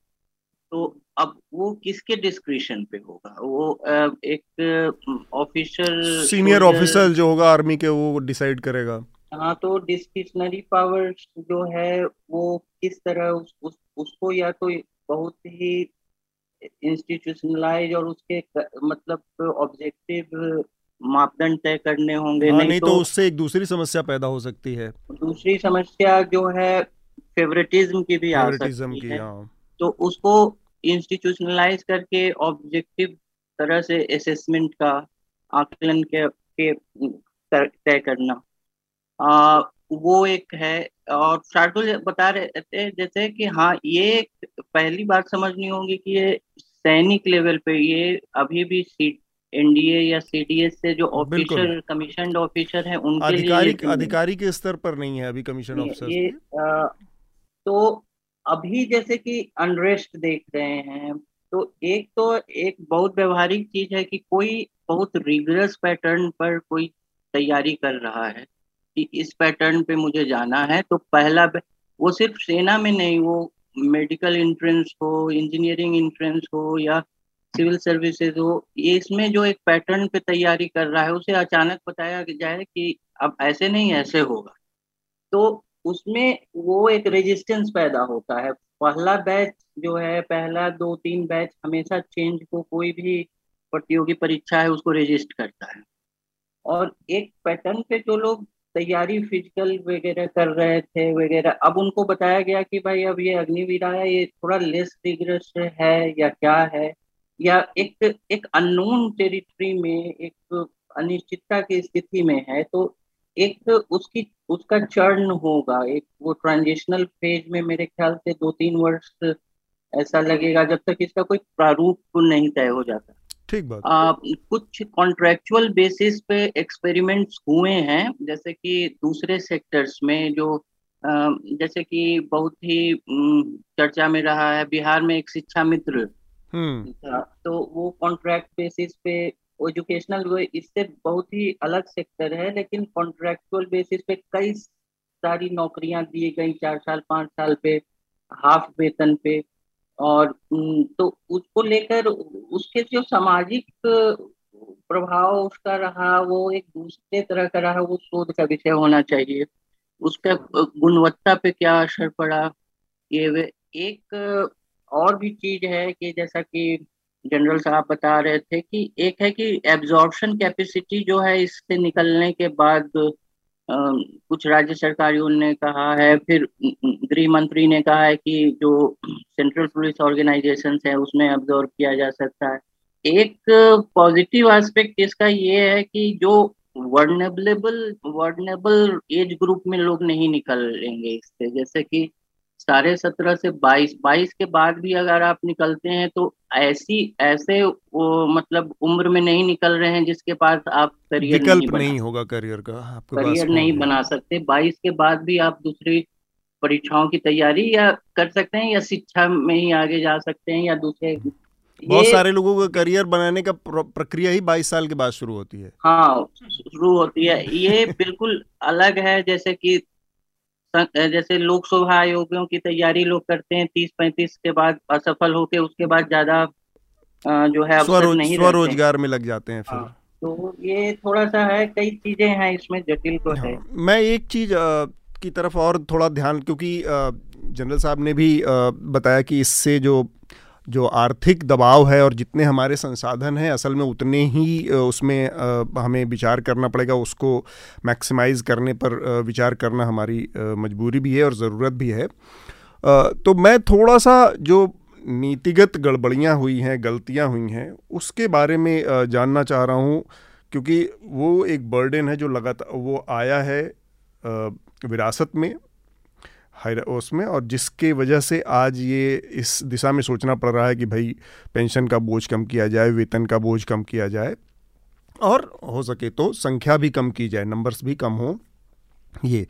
तो अब वो किसके डिस्क्रिप्शन पे होगा? वो एक ऑफिसर सीनियर ऑफिसर जो होगा आर्मी के वो डिसाइड करेगा। हाँ तो डिस्क्रिशनरी पावर जो है वो किस तरह उस, उस उसको या तो बहुत ही इंस्टीट्यूशनलाइज और उसके मतलब ऑब्जेक्टिव मापदंड तय करने होंगे हाँ, नहीं, नहीं तो, तो उससे एक दूसरी समस्या पैदा हो सकती है। दूसरी समस्या जो है फेवरेटिज्म की भी आ सकती की, है। हाँ। तो उसको इंस्टीट्यूशनलाइज करके ऑब्जेक्टिव तरह से असेसमेंट का आकलन के, के तय करना। आ, वो एक है और शार्दुल बता रहे थे जैसे कि हाँ ये पहली बात समझनी होगी कि ये सैनिक लेवल पे ये अभी भी सी एनडीए या सीडीएस से जो ऑफिसर कमीशन ऑफिसर है उनके आधिकारिक लिए अधिकारी के स्तर पर नहीं है अभी कमीशन ऑफिसर ये आ, तो अभी जैसे कि अनरेस्ट देख रहे हैं तो एक तो एक बहुत व्यवहारिक चीज़ है कि कोई बहुत रिगरस पैटर्न पर कोई तैयारी कर रहा है। कि इस पैटर्न पे मुझे जाना है तो पहला वो सिर्फ़ सेना में नहीं, वो मेडिकल इंट्रेंस हो इंजीनियरिंग इंट्रेंस हो या सिविल सर्विसेज़ हो ये इसमें जो एक पैटर्न पे तैयारी कर रहा है, उसे अचानक बताया जाए कि अब ऐसे नहीं, ऐसे होगा। तो उसमें वो एक रेजिस्टेंस पैदा होता है। पहला बैच जो है, पहला दो तीन बैच हमेशा चेंज को कोई भी प्रतियोगी परीक्षा है, उसको रजिस्ट करता है। और एक पैटर्न पे जो लोग तैयारी फ़िज़िकल वगैरह कर रहे थे, वगैरह। अब उनको बताया गया कि भाई अब ये अग्निवीर आया ये थोड़ा लेस रिग्रेस है या क्या है? या एक एक अननोन टेरिटरी में, एक अनिश्चितता की स्थिति में है तो एक उसकी, उसका चरण होगा। एक वो ट्रांजिशनल फ़ेज़ में मेरे ख्याल से दो तीन वर्ष ऐसा लगेगा जब तक इसका कोई प्रारूप नहीं तय हो जाता। ठीक बात। आ, कुछ कॉन्ट्रेक्चुअल बेसिस पे एक्सपेरिमेंट्स हुए हैं जैसे कि दूसरे सेक्टर्स में जो आ, जैसे कि बहुत ही चर्चा में रहा है बिहार में एक शिक्षा मित्र। हम्म। तो वो कॉन्ट्रैक्ट बेसिस पे एजुकेशनल इससे बहुत ही अलग सेक्टर है लेकिन कॉन्ट्रेक्चुअल बेसिस पे कई सारी नौकरियाँ दी गई चार साल पाँच साल पे हाफ़ वेतन पे। और तो उसको लेकर उसके जो सामाजिक, प्रभाव उसका रहा, वो एक दूसरे तरह का रहा, वो शोध का विषय होना चाहिए। उसका गुणवत्ता पे क्या असर पड़ा? ये एक, और भी चीज़ है कि जैसा कि जनरल साहब बता रहे थे कि एक है कि एब्जॉर्प्शन कैपेसिटी जो है, इससे निकलने के बाद कुछ राज्य सरकारों ने कहा है, फिर गृह मंत्री ने कहा है कि जो सेंट्रल पुलिस ऑर्गेनाइजेशन है, उसमें ऑब्जॉर्व किया जा सकता है। एक पॉजिटिव एस्पेक्ट इसका ये है कि जो वर्नेबलेबल वर्नेबल एज ग्रुप में लोग नहीं निकलेंगे इससे, जैसे कि साढ़े सत्रह से बाईस बाईस के बाद भी अगर आप निकलते हैं तो ऐसी ऐसे वो मतलब उम्र में नहीं निकल रहे हैं जिसके पास आप करियर विकल्प नहीं, नहीं होगा करियर का आपके करियर नहीं बना सकते। बाईस के बाद भी आप दूसरी परीक्षाओं की तैयारी या कर सकते हैं या शिक्षा में ही आगे जा सकते हैं या दूसरे बहुत सारे लोगों का करियर बनाने का प्रक्रिया ही बाईस साल के बाद शुरू होती है। हाँ शुरू होती है। ये बिल्कुल अलग है जैसे कि जैसे लोकसभा आयोगों की तैयारी लोग करते हैं तीस पैंतीस के बाद असफल होके उसके बाद ज़्यादा जो है स्वरोज, नहीं स्वरोजगार में लग जाते हैं फिर। हाँ, तो ये थोड़ा सा है कई चीज़ें हैं इसमें जटिल तो है। हाँ, मैं एक चीज़ की तरफ़ और थोड़ा ध्यान क्योंकि जनरल साहब ने भी बताया कि इससे जो जो आर्थिक दबाव है और जितने हमारे संसाधन हैं, असल में उतने ही उसमें हमें विचार करना पड़ेगा, उसको मैक्सिमाइज़ करने पर विचार करना हमारी मजबूरी भी है और ज़रूरत भी है। तो मैं थोड़ा सा जो नीतिगत गड़बड़ियाँ हुई हैं, गलतियाँ हुई हैं, उसके बारे में जानना चाह रहा हूँ, क्योंकि वो एक बर्डन है जो लगातार वो आया है विरासत में। उसमें और जिसके वजह से आज ये इस दिशा में सोचना पड़ रहा है कि भाई, पेंशन का बोझ कम किया जाए, वेतन का बोझ कम किया जाए, और हो सके तो संख्या भी कम की जाए नंबर्स भी कम हो, ये।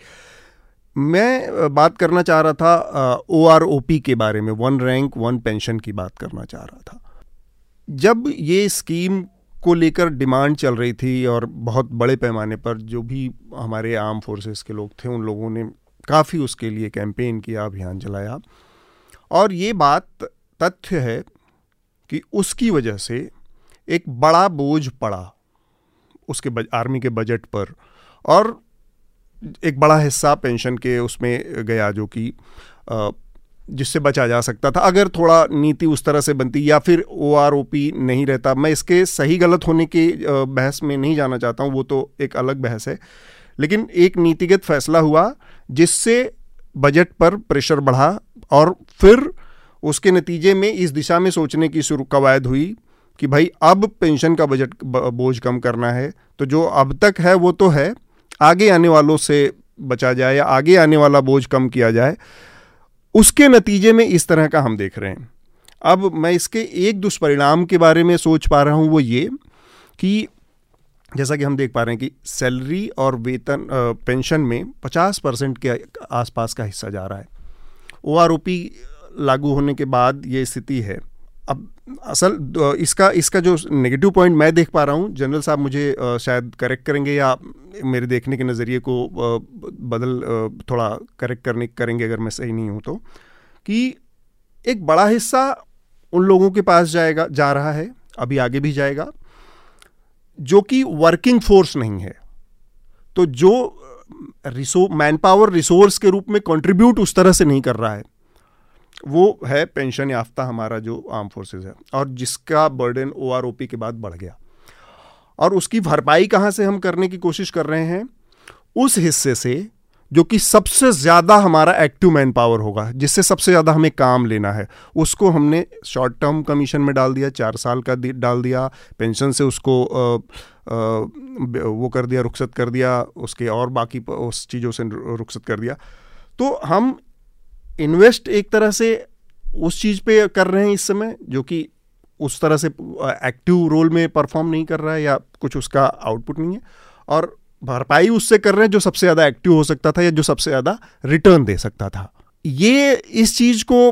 मैं बात करना चाह रहा था ओ आर ओ पी के बारे में वन रैंक वन पेंशन की बात करना चाह रहा था। जब ये स्कीम को लेकर डिमांड चल रही थी, और बहुत बड़े पैमाने पर जो भी हमारे आर्म फोर्सेस के लोग थे, उन लोगों ने काफ़ी उसके लिए कैंपेन किया अभियान चलाया। और ये बात तथ्य है कि उसकी वजह से एक बड़ा बोझ पड़ा उसके बज, आर्मी के बजट पर। और एक बड़ा हिस्सा पेंशन के उसमें गया जो कि जिससे बचा जा सकता था। अगर थोड़ा नीति उस तरह से बनती या फिर ओ आर ओ पी नहीं रहता मैं इसके सही गलत होने के बहस में नहीं जाना चाहता हूँ वो तो एक अलग बहस है। लेकिन एक नीतिगत फैसला हुआ जिससे बजट पर प्रेशर बढ़ा और फिर उसके नतीजे में इस दिशा में सोचने की शुरू, कवायद हुई कि भाई अब पेंशन का बजट बोझ कम करना है। तो जो अब तक है वो तो है, आगे आने वालों से बचा जाए या आगे आने वाला बोझ कम किया जाए, उसके नतीजे में इस तरह का हम देख रहे हैं। अब मैं इसके एक दुष्परिणाम के बारे में सोच पा रहा हूँ वो ये कि जैसा कि हम देख पा रहे हैं कि सैलरी और वेतन पेंशन में 50 परसेंट के आसपास का हिस्सा जा रहा है। ओ आर लागू होने के बाद ये स्थिति है। अब असल इसका इसका जो नेगेटिव पॉइंट मैं देख पा रहा हूँ, जनरल साहब मुझे शायद करेक्ट करेंगे या मेरे देखने के नज़रिए को बदल थोड़ा करेक्ट करने, करेंगे अगर मैं सही नहीं हूँ तो कि एक बड़ा हिस्सा उन लोगों के पास जाएगा, जा रहा है। अभी आगे भी जाएगा। जो कि वर्किंग फोर्स नहीं है तो जो रिसो मैन पावर रिसोर्स के रूप में कंट्रीब्यूट उस तरह से नहीं कर रहा है, वो है पेंशन याफ्ता हमारा जो आर्म फोर्सेस है, और जिसका बर्डन ओआरओपी के बाद बढ़ गया। और उसकी भरपाई कहाँ से हम करने की कोशिश कर रहे हैं? उस हिस्से से जो कि सबसे ज़्यादा हमारा एक्टिव मैन पावर होगा जिससे सबसे ज़्यादा हमें काम लेना है। उसको हमने शॉर्ट टर्म कमीशन में डाल दिया चार साल का डाल दिया पेंशन से उसको आ, आ, वो कर दिया रुखसत कर दिया उसके और बाकी उस चीज़ों से रुखसत कर दिया। तो हम इन्वेस्ट एक तरह से उस चीज़ पे कर रहे हैं इस समय जो कि उस तरह से एक्टिव रोल में परफॉर्म नहीं कर रहा है या कुछ उसका आउटपुट नहीं है। और भरपाई उससे कर रहे हैं जो सबसे ज़्यादा एक्टिव हो सकता था या जो सबसे ज़्यादा रिटर्न दे सकता था। ये इस चीज़ को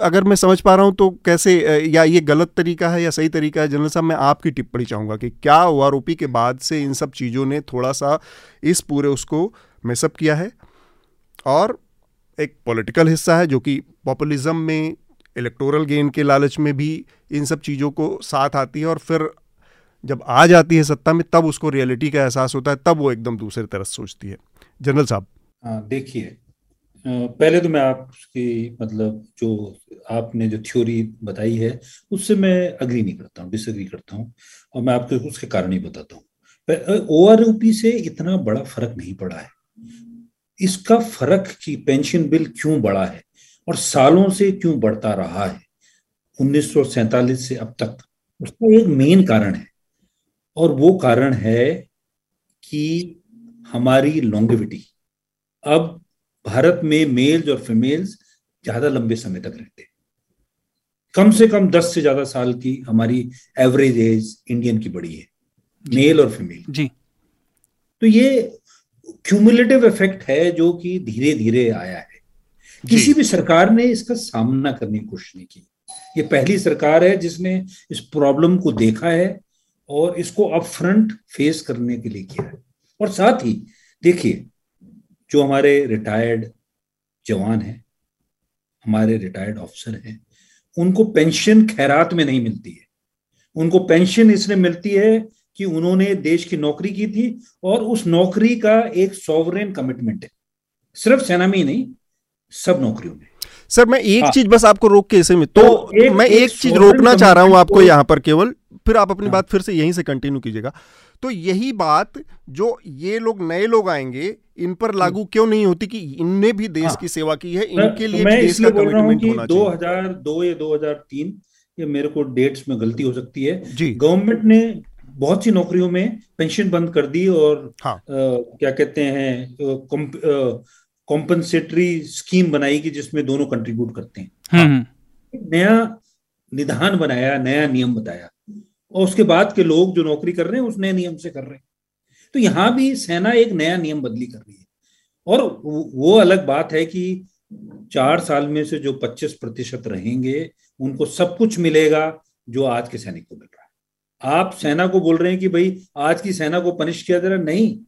अगर मैं समझ पा रहा हूँ तो कैसे या ये गलत तरीका है या सही तरीका है? जनरल साहब, मैं आपकी टिप्पणी चाहूँगा कि क्या ओ आर के बाद से इन सब चीज़ों ने थोड़ा सा इस पूरे उसको मेसअप किया है? और एक पॉलिटिकल हिस्सा है जो कि पॉपुलिज्म में इलेक्टोरल गेन के लालच में भी इन सब चीज़ों को साथ आती है और फिर जब आ जाती है सत्ता में, तब उसको रियलिटी का एहसास होता है, तब वो एकदम दूसरे तरह सोचती है। जनरल साहब। देखिए पहले तो मैं आपकी मतलब जो आपने जो थ्योरी बताई है, उससे मैं अग्री नहीं करता हूँ डिसअग्री करता हूँ, और मैं आपको उसके कारण ही बताता हूँ। ओ आर से इतना बड़ा फ़र्क नहीं पड़ा है। इसका फ़र्क कि पेंशन बिल क्यों बढ़ा है, और सालों से क्यों बढ़ता रहा है, उन्नीस से अब तक, उसका एक मेन कारण है। और वो कारण है कि हमारी लॉन्गेविटी अब भारत में मेल्स और फीमेल्स ज़्यादा लंबे समय तक रहते हैं। कम से कम दस से ज़्यादा साल की हमारी एवरेज एज इंडियन की बड़ी है। मेल और फीमेल जी। तो ये क्यूमुलेटिव इफ़ेक्ट है जो कि धीरे धीरे आया है। किसी भी सरकार ने इसका सामना करने की कोशिश नहीं की। ये पहली सरकार है जिसने इस प्रॉब्लम को देखा है और इसको अप फ्रंट फेस करने के लिए किया है। और साथ ही, देखिए, जो हमारे रिटायर्ड जवान हैं, हमारे रिटायर्ड ऑफिसर हैं, उनको पेंशन खैरात में नहीं मिलती है। उनको पेंशन इसलिए मिलती है कि उन्होंने देश की नौकरी की थी और उस नौकरी का एक सॉवरेन कमिटमेंट है। सिर्फ़ सेना में ही नहीं, सब नौकरियों में। सर मैं एक हाँ, चीज़ बस आपको रोक के इसे में तो, तो एक, मैं एक, एक चीज़ रोकना चाह रहा हूँ आपको यहाँ पर केवल। फिर आप अपनी हाँ, बात फिर से यहीं से कंटिन्यू कीजिएगा। तो यही बात जो ये लोग नए लोग आएँगे इन पर हम्म। लागू क्यों नहीं होती कि इनने भी देश हाँ, की सेवा की है? इनके लिए भी देश का कमिटमेंट होना चाहिए। 2002 या 2003 ये मेरे को डेट्स में गलती हो सकती है। जी। गवर्नमेंट ने बहुत सी नौकरियों में पेंशन बंद कर दी और हाँ. आ, क्या कहते हैं कॉम्पनसेटरी स्कीम बनाई कि जिसमें दोनों कंट्रीब्यूट करते हैं। हम्म, हम्म। नया निधान बनाया नया नियम बताया। और उसके बाद के लोग जो नौकरी कर रहे हैं उस नए नियम से कर रहे हैं। तो यहाँ भी सेना एक नया नियम बदली कर रही है। और वो अलग बात है कि चार साल में से जो 25 प्रतिशत रहेंगे उनको सब कुछ मिलेगा जो आज के सैनिक को मिल रहा है। आप सेना को बोल रहे हैं कि भाई आज की सेना को पनिश किया जा रहा नहीं।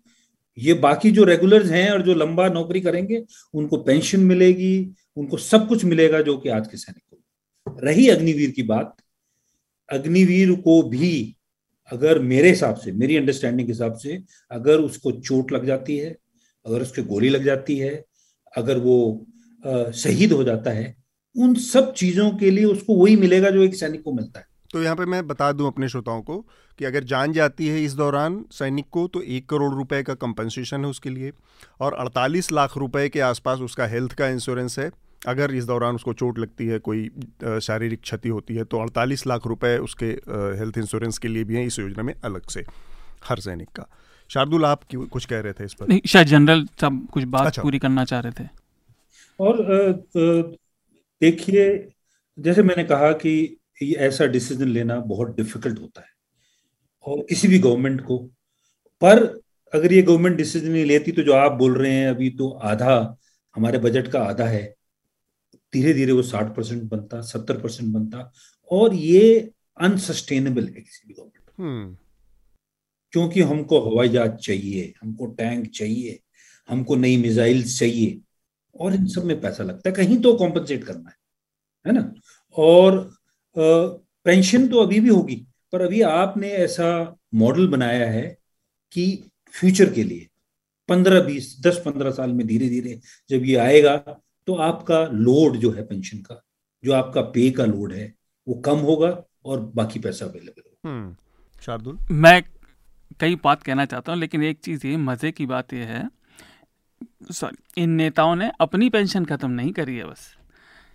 ये बाकी जो रेगुलर्स हैं और जो लंबा नौकरी करेंगे, उनको पेंशन मिलेगी, उनको सब कुछ मिलेगा जो कि आज के सैनिक को। रही अग्निवीर की बात, अग्निवीर को भी अगर मेरे हिसाब से, मेरी अंडरस्टैंडिंग के हिसाब से, अगर उसको चोट लग जाती है, अगर उसके गोली लग जाती है, अगर वो शहीद हो जाता है, उन सब चीज़ों के लिए उसको वही मिलेगा जो एक सैनिक को मिलता है। तो यहाँ पे मैं बता दूँ अपने श्रोताओं को कि अगर जान जाती है इस दौरान सैनिक को तो एक करोड़ रुपए का कंपनसेशन है उसके लिए और 48 लाख रुपए के आसपास उसका हेल्थ का इंश्योरेंस है। अगर इस दौरान उसको चोट लगती है कोई शारीरिक क्षति होती है तो 48 लाख रुपए उसके हेल्थ इंश्योरेंस के लिए भी हैं इस योजना में अलग से हर सैनिक का। शार्दुल आप कुछ कह रहे थे इस पर? नहीं शायद जनरल सब कुछ बात अच्छा। पूरी करना चाह रहे थे। और देखिए जैसे मैंने कहा कि ये ऐसा डिसीज़न लेना बहुत डिफ़िकल्ट होता है। और किसी भी गवर्नमेंट को। पर अगर ये गवर्नमेंट डिसीज़न नहीं लेती तो जो आप बोल रहे हैं अभी तो आधा हमारे बजट का आधा है। धीरे धीरे वो साठ परसेंट बनता सत्तर परसेंट बनता और ये अनसस्टेनेबल है किसी भी गवर्नमेंट हम्म। क्योंकि हमको हवाई जहाज़ चाहिए हमको टैंक चाहिए हमको नई मिसाइल चाहिए और इन सब में पैसा लगता है। कहीं तो कॉम्पनसेट करना है है ना? और पेंशन तो अभी भी होगी पर अभी आपने ऐसा मॉडल बनाया है कि फ्यूचर के लिए पंद्रह बीस दस पंद्रह साल में धीरे धीरे जब ये आएगा तो आपका लोड जो है पेंशन का जो आपका पे का लोड है वो कम होगा और बाकी पैसा अवेलेबल होगा। हम्म, शार्दुल? मैं कई बात कहना चाहता हूँ लेकिन एक चीज़ ये मज़े की बात यह है सॉरी इन नेताओं ने अपनी पेंशन खत्म नहीं करी है बस।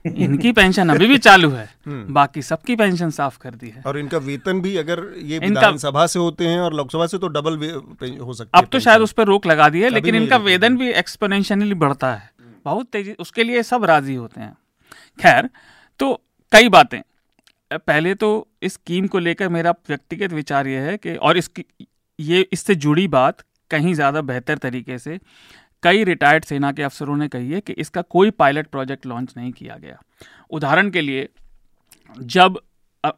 इनकी पेंशन अभी भी चालू है। हम्म। बाकी सबकी पेंशन साफ़ कर दी है। और इनका वेतन भी अगर ये विधानसभा से होते हैं और लोकसभा से तो डबल हो सकता है अब तो शायद उस पर रोक लगा दी है लेकिन इनका वेतन भी एक्सपोनेंशियली बढ़ता है। बहुत तेज़ी उसके लिए सब राज़ी होते हैं। खैर तो कई बातें। पहले तो इस स्कीम को लेकर मेरा व्यक्तिगत विचार यह है कि और इसकी ये इससे जुड़ी बात कहीं ज़्यादा बेहतर तरीके से कई रिटायर्ड सेना के अफसरों ने कही है कि इसका कोई पायलट प्रोजेक्ट लॉन्च नहीं किया गया। उदाहरण के लिए, जब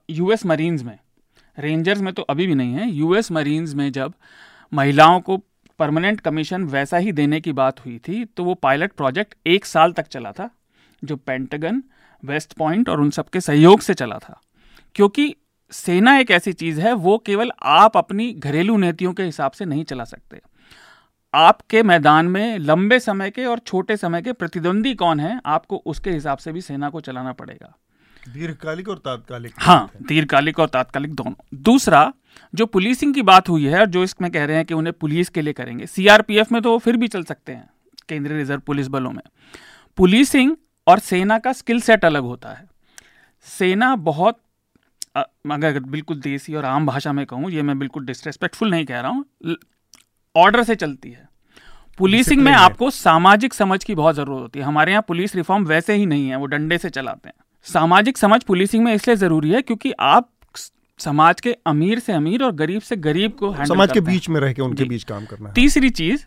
यूएस मरीन्स में, रेंजर्स में तो अभी भी नहीं है, यूएस मरीन्स में जब महिलाओं को परमानेंट कमीशन वैसा ही देने की बात हुई थी तो वो पायलट प्रोजेक्ट एक साल तक चला था, जो पेंटागन, वेस्ट पॉइंट और उन सबके सहयोग से चला था। क्योंकि सेना एक ऐसी चीज़ है, वो केवल आप अपनी घरेलू नीतियों के हिसाब से नहीं चला सकते। आपके मैदान में लंबे समय के और छोटे समय के प्रतिद्वंदी कौन है? आपको उसके हिसाब से भी सेना को चलाना पड़ेगा। दीर्घकालिक और तात्कालिक हाँ दीर्घकालिक और तात्कालिक दोनों। दूसरा जो पुलिसिंग की बात हुई है और जो इसमें कह रहे हैं कि उन्हें पुलिस के लिए करेंगे सीआरपीएफ में तो वो फिर भी चल सकते हैं केंद्रीय रिज़र्व पुलिस बलों में। पुलिसिंग और सेना का स्किल सेट अलग होता है। सेना बहुत अगर बिल्कुल देसी और आम भाषा में कहूँ ये मैं बिल्कुल डिसरेस्पेक्टफुल नहीं कह रहा हूँ ऑर्डर से चलती है। पुलिसिंग में आपको सामाजिक समझ की बहुत ज़रूरत होती है। हमारे यहाँ पुलिस रिफॉर्म वैसे ही नहीं है वो डंडे से चलाते हैं। सामाजिक समझ पुलिसिंग में इसलिए ज़रूरी है क्योंकि आप समाज के अमीर से अमीर और गरीब से गरीब को समाज के बीच में रह के उनके बीच काम करना है। तीसरी चीज़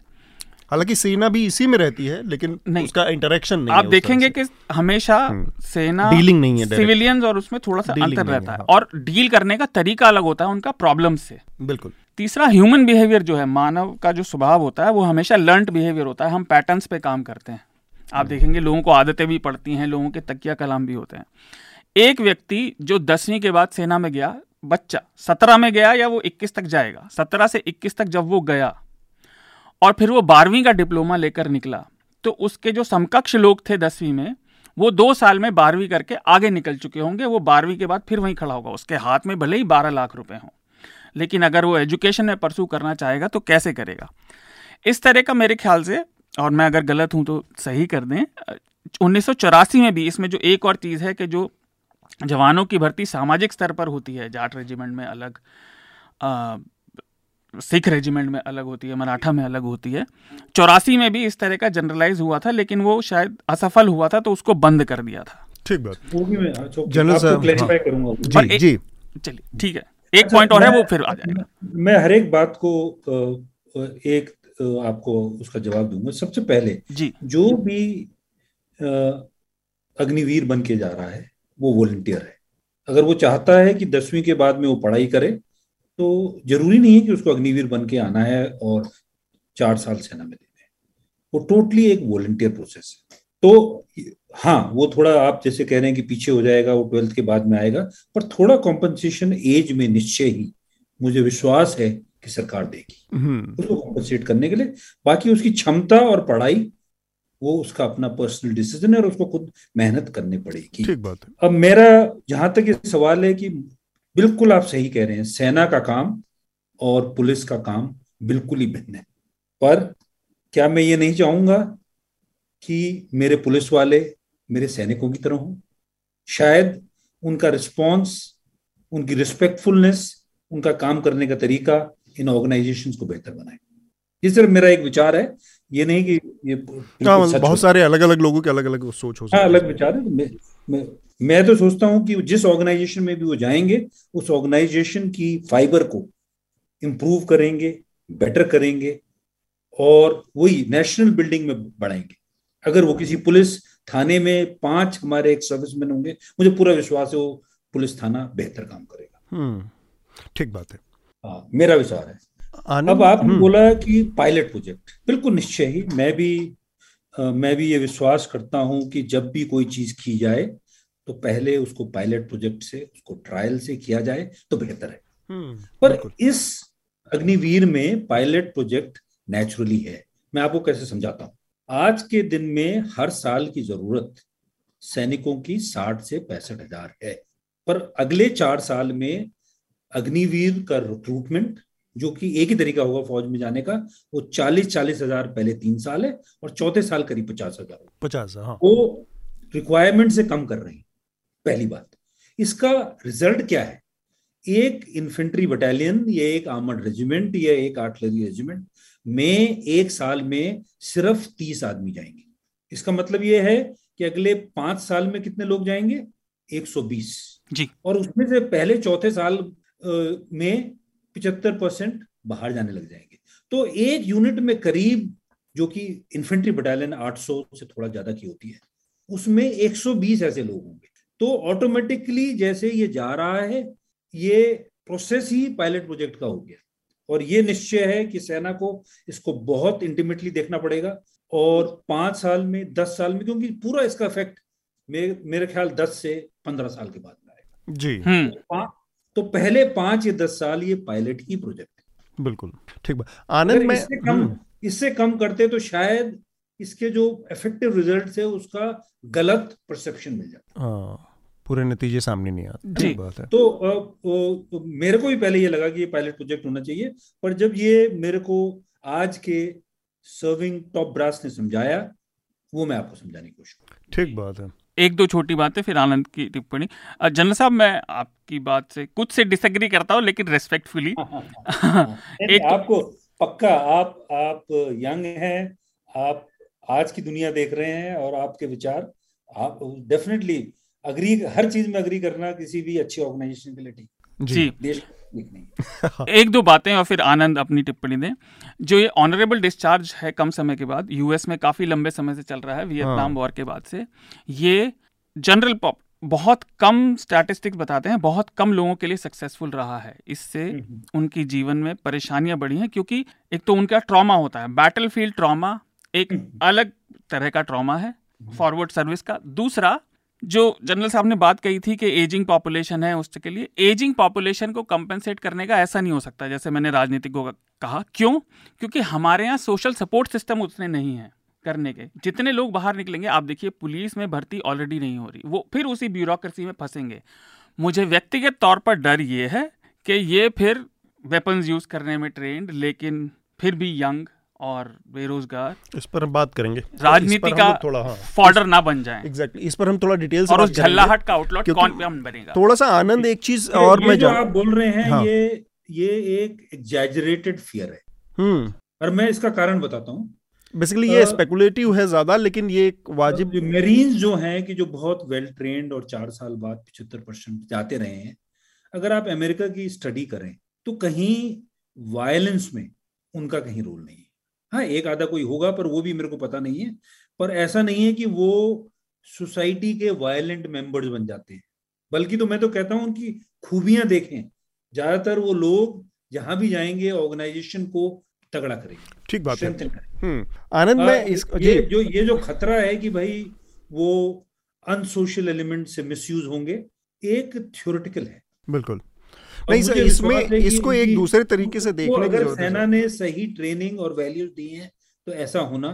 हालाँकि सेना भी इसी में रहती है लेकिन नहीं। उसका इंटरेक्शन नहीं आप देखेंगे कि हमेशा हम्म। सेना डीलिंग नहीं है सिविलियंस और उसमें थोड़ा सा अंतर रहता है, है। और डील करने का तरीका अलग होता है उनका प्रॉब्लम से। बिल्कुल। तीसरा ह्यूमन बिहेवियर जो है मानव का जो स्वभाव होता है वो हमेशा लर्नड बिहेवियर होता है। हम पैटर्न्स पे काम करते हैं। आप हम्म। देखेंगे लोगों को आदतें भी पड़ती हैं लोगों के तकिया कलाम भी होते हैं। एक व्यक्ति जो दसवीं के बाद सेना में गया बच्चा सत्रह में गया या वो इक्कीस तक जाएगा? सत्रह से इक्कीस तक जब वो गया और फिर वो बारहवीं का डिप्लोमा लेकर निकला तो उसके जो समकक्ष लोग थे दसवीं में वो दो साल में बारहवीं करके आगे निकल चुके होंगे। वो बारहवीं के बाद फिर वहीं खड़ा होगा। उसके हाथ में भले ही बारह लाख रुपए हों। लेकिन अगर वो एजुकेशन में परसू करना चाहेगा तो कैसे करेगा? इस तरह का मेरे ख्याल से और मैं अगर गलत हूँ तो सही कर दें उन्नीस सौ चौरासी में भी इसमें जो एक और चीज़ है कि जो जवानों की भर्ती सामाजिक स्तर पर होती है जाट रेजिमेंट में अलग सिख रेजिमेंट में अलग होती है मराठा में अलग होती है। चौरासी में भी इस तरह का जनरलाइज हुआ था लेकिन वो शायद असफल हुआ था तो उसको बंद कर दिया था। ठीक बात। वो भी मैं जनरल साहब क्लैरिफाई करूँगा। जी जी। चलिए ठीक है। एक अच्छा, पॉइंट और है वो फिर आ जाएगा। मैं हर एक बात को एक आपको उसका जवाब दूँगा। सबसे पहले जी। जो भी अग्निवीर बन के जा रहा है वो वॉल्टियर है। अगर वो चाहता है कि दसवीं के बाद में वो पढ़ाई करे तो ज़रूरी नहीं है कि उसको अग्निवीर बन के आना है और चार साल सेना में देने। वो टोटली एक वॉल्टियर प्रोसेस है। तो हाँ वो थोड़ा आप जैसे कह रहे हैं कि पीछे हो जाएगा वो ट्वेल्थ के बाद में आएगा पर थोड़ा कॉम्पनसेशन एज में निश्चय ही मुझे विश्वास है कि सरकार देगी। हम्म। उसको कॉम्पनसेट करने के लिए। बाकी उसकी क्षमता और पढ़ाई वो उसका अपना पर्सनल डिसीज़न है और उसको खुद मेहनत करनी पड़ेगी। ठीक बात है। अब मेरा जहाँ तक ये सवाल है कि बिल्कुल आप सही कह रहे हैं सेना का काम और पुलिस का काम बिल्कुल ही भिन्न है। पर क्या मैं ये नहीं चाहूँगा कि मेरे पुलिस वाले मेरे सैनिकों की तरह हों। शायद उनका रिस्पॉन्स उनकी रिस्पेक्टफुलनेस उनका काम करने का तरीका इन ऑर्गेनाइजेशंस को बेहतर बनाए। ये सिर्फ़ मेरा एक विचार है। ये नहीं कि ये हाँ, बहुत सारे अलग अलग लोगों के अलग अलग सोच हो हाँ, अलग विचार है। मैं, मैं मैं तो सोचता हूँ कि जिस ऑर्गेनाइजेशन में भी वो जाएँगे उस ऑर्गेनाइजेशन की फाइबर को इम्प्रूव करेंगे बेटर करेंगे और वही नेशनल बिल्डिंग में बढ़ाएँगे। अगर वो किसी पुलिस थाने में पाँच हमारे एक सर्विसमैन होंगे मुझे पूरा विश्वास है वो पुलिस थाना बेहतर काम करेगा। हम्म, ठीक बात है। हाँ मेरा विचार है। अब आपने हम्म। बोला कि पायलट प्रोजेक्ट बिल्कुल निश्चय ही मैं भी आ, मैं भी ये विश्वास करता हूँ कि जब भी कोई चीज़ की जाए तो पहले उसको पायलट प्रोजेक्ट से उसको ट्रायल से किया जाए तो बेहतर है। हम्म, पर इस अग्निवीर में पायलट प्रोजेक्ट नेचुरली है। मैं आपको कैसे समझाता हूँ? आज के दिन में हर साल की ज़रूरत सैनिकों की साठ से पैंसठ हज़ार है। पर अगले चार साल में अग्निवीर का रिक्रूटमेंट जो कि एक ही तरीका होगा फौज में जाने का वो चालीस चालीस हज़ार पहले तीन साल है और चौथे साल करीब पचास हज़ार पचास हाँ। वो रिक्वायरमेंट से कम कर रहे हैं पहली बात। इसका रिज़ल्ट क्या है? एक इन्फेंट्री बटालियन या एक आर्मर्ड रेजिमेंट या एक आर्टलरी रेजिमेंट में एक साल में सिर्फ़ तीस आदमी जाएँगे। इसका मतलब यह है कि अगले पाँच साल में कितने लोग जाएँगे? 120 जी। और उसमें से पहले चौथे साल में पिचहत्तर परसेंट बाहर जाने लग जाएँगे। तो एक यूनिट में करीब जो कि इन्फेंट्री बटालियन 800 से थोड़ा ज़्यादा की होती है उसमें 120 ऐसे लोग होंगे। तो ऑटोमेटिकली जैसे ये जा रहा है ये प्रोसेस ही पायलट प्रोजेक्ट का हो गया। और ये निश्चय है कि सेना को इसको बहुत इंटीमेटली देखना पड़ेगा। और पाँच साल में दस साल में क्योंकि पूरा इसका इफ़ेक्ट मेरे मेरे ख्याल दस से पंद्रह साल के बाद में आएगा। जी। हम्म। तो पहले पाँच या दस साल ये पायलट ही प्रोजेक्ट है। बिल्कुल ठीक आनंद में इससे कम हम्म। इससे कम करते तो शायद इसके जो इफ़ेक्टिव रिज़ल्ट है उसका गलत परसेप्शन मिल जाता। हाँ। पूरे नतीजे सामने नहीं आते जी बात है। तो, तो मेरे को भी पहले ये लगा कि ये पायलट प्रोजेक्ट होना चाहिए पर जब ये मेरे को आज के सर्विंग टॉप ब्रास ने समझाया वो मैं आपको समझाने की कोशिश ठीक बात है। एक दो छोटी बातें फिर आनंद की टिप्पणी। जनरल साहब मैं आपकी बात से कुछ से डिसएग्री करता हूँ लेकिन रेस्पेक्टफुली एक तो, आपको पक्का आप आप यंग हैं आप आज की दुनिया देख रहे हैं और आपके विचार आप डेफिनेटली अग्री हर चीज़ में अग्री करना किसी भी अच्छी ऑर्गेनाइजेशन के लिए ठीक जी। देश एक दो बातें और फिर आनंद अपनी टिप्पणी दें। जो ये ऑनरेबल डिस्चार्ज है कम समय के बाद यूएस में काफ़ी लंबे समय से चल रहा है वियतनाम वॉर हाँ। के बाद से। ये जनरल पॉप बहुत कम स्टैटिस्टिक्स बताते हैं बहुत कम लोगों के लिए सक्सेसफुल रहा है। इससे हम्म, हम्म। उनकी जीवन में परेशानियाँ बढ़ी हैं क्योंकि एक तो उनका ट्रॉमा होता है। बैटल फ़ील्ड ट्रॉमा एक हम्म, अलग तरह का ट्रॉमा है फॉरवर्ड सर्विस का। दूसरा जो जनरल साहब ने बात कही थी कि एजिंग पॉपुलेशन है उसके लिए एजिंग पॉपुलेशन को कंपेंसेट करने का ऐसा नहीं हो सकता, जैसे मैंने राजनीतिक को कहा। क्यों? क्योंकि हमारे यहाँ सोशल सपोर्ट सिस्टम उतने नहीं है करने के। जितने लोग बाहर निकलेंगे, आप देखिए, पुलिस में भर्ती ऑलरेडी नहीं हो रही। वो फिर उसी ब्यूरोक्रेसी में फंसेंगे। मुझे व्यक्तिगत तौर पर डर ये है कि ये फिर वेपन्स यूज़ करने में ट्रेंड लेकिन फिर भी यंग और बेरोजगार। इस पर हम बात करेंगे। राजनीति का थोड़ा हाँ, फॉर्डर ना बन जाए। एग्जैक्टली इस पर हम थोड़ा डिटेल और उस झल्लाहट का आउटलॉट कौन पे हम बनेगा? थोड़ा सा आनंद एक चीज़ और मैं जो आप बोल रहे हैं हाँ. ये ये एक एग्जैजरेटेड फियर है। हम्म। और मैं इसका कारण बताता हूँ। बेसिकली ये स्पेकुलेटिव है ज़्यादा लेकिन ये एक वाजिब मेरीन्स जो हैं कि जो बहुत वेल ट्रेंड और चार साल बाद पिछहत्तर परसेंट जाते रहे हैं अगर आप अमेरिका की स्टडी करें तो कहीं वायलेंस में उनका कहीं रोल नहीं हाँ। एक आधा कोई होगा पर वो भी मेरे को पता नहीं है। पर ऐसा नहीं है कि वो सोसाइटी के वायलेंट मेंबर्स बन जाते हैं। बल्कि तो मैं तो कहता हूँ उनकी खूबियाँ देखें। ज़्यादातर वो लोग जहाँ भी जाएँगे ऑर्गेनाइजेशन को तगड़ा करेंगे। ठीक बात है। हम्म, आनंद में इस ये जो ये जो खतरा है कि भाई वो अनसोशल एलिमेंट से मिसयूज होंगे एक थ्योरेटिकल है। बिल्कुल। नहीं सर इसमें इसको एक दूसरे तरीके से देखने अगर सेना ने सही ट्रेनिंग और वैल्यूज़ दी हैं तो ऐसा होना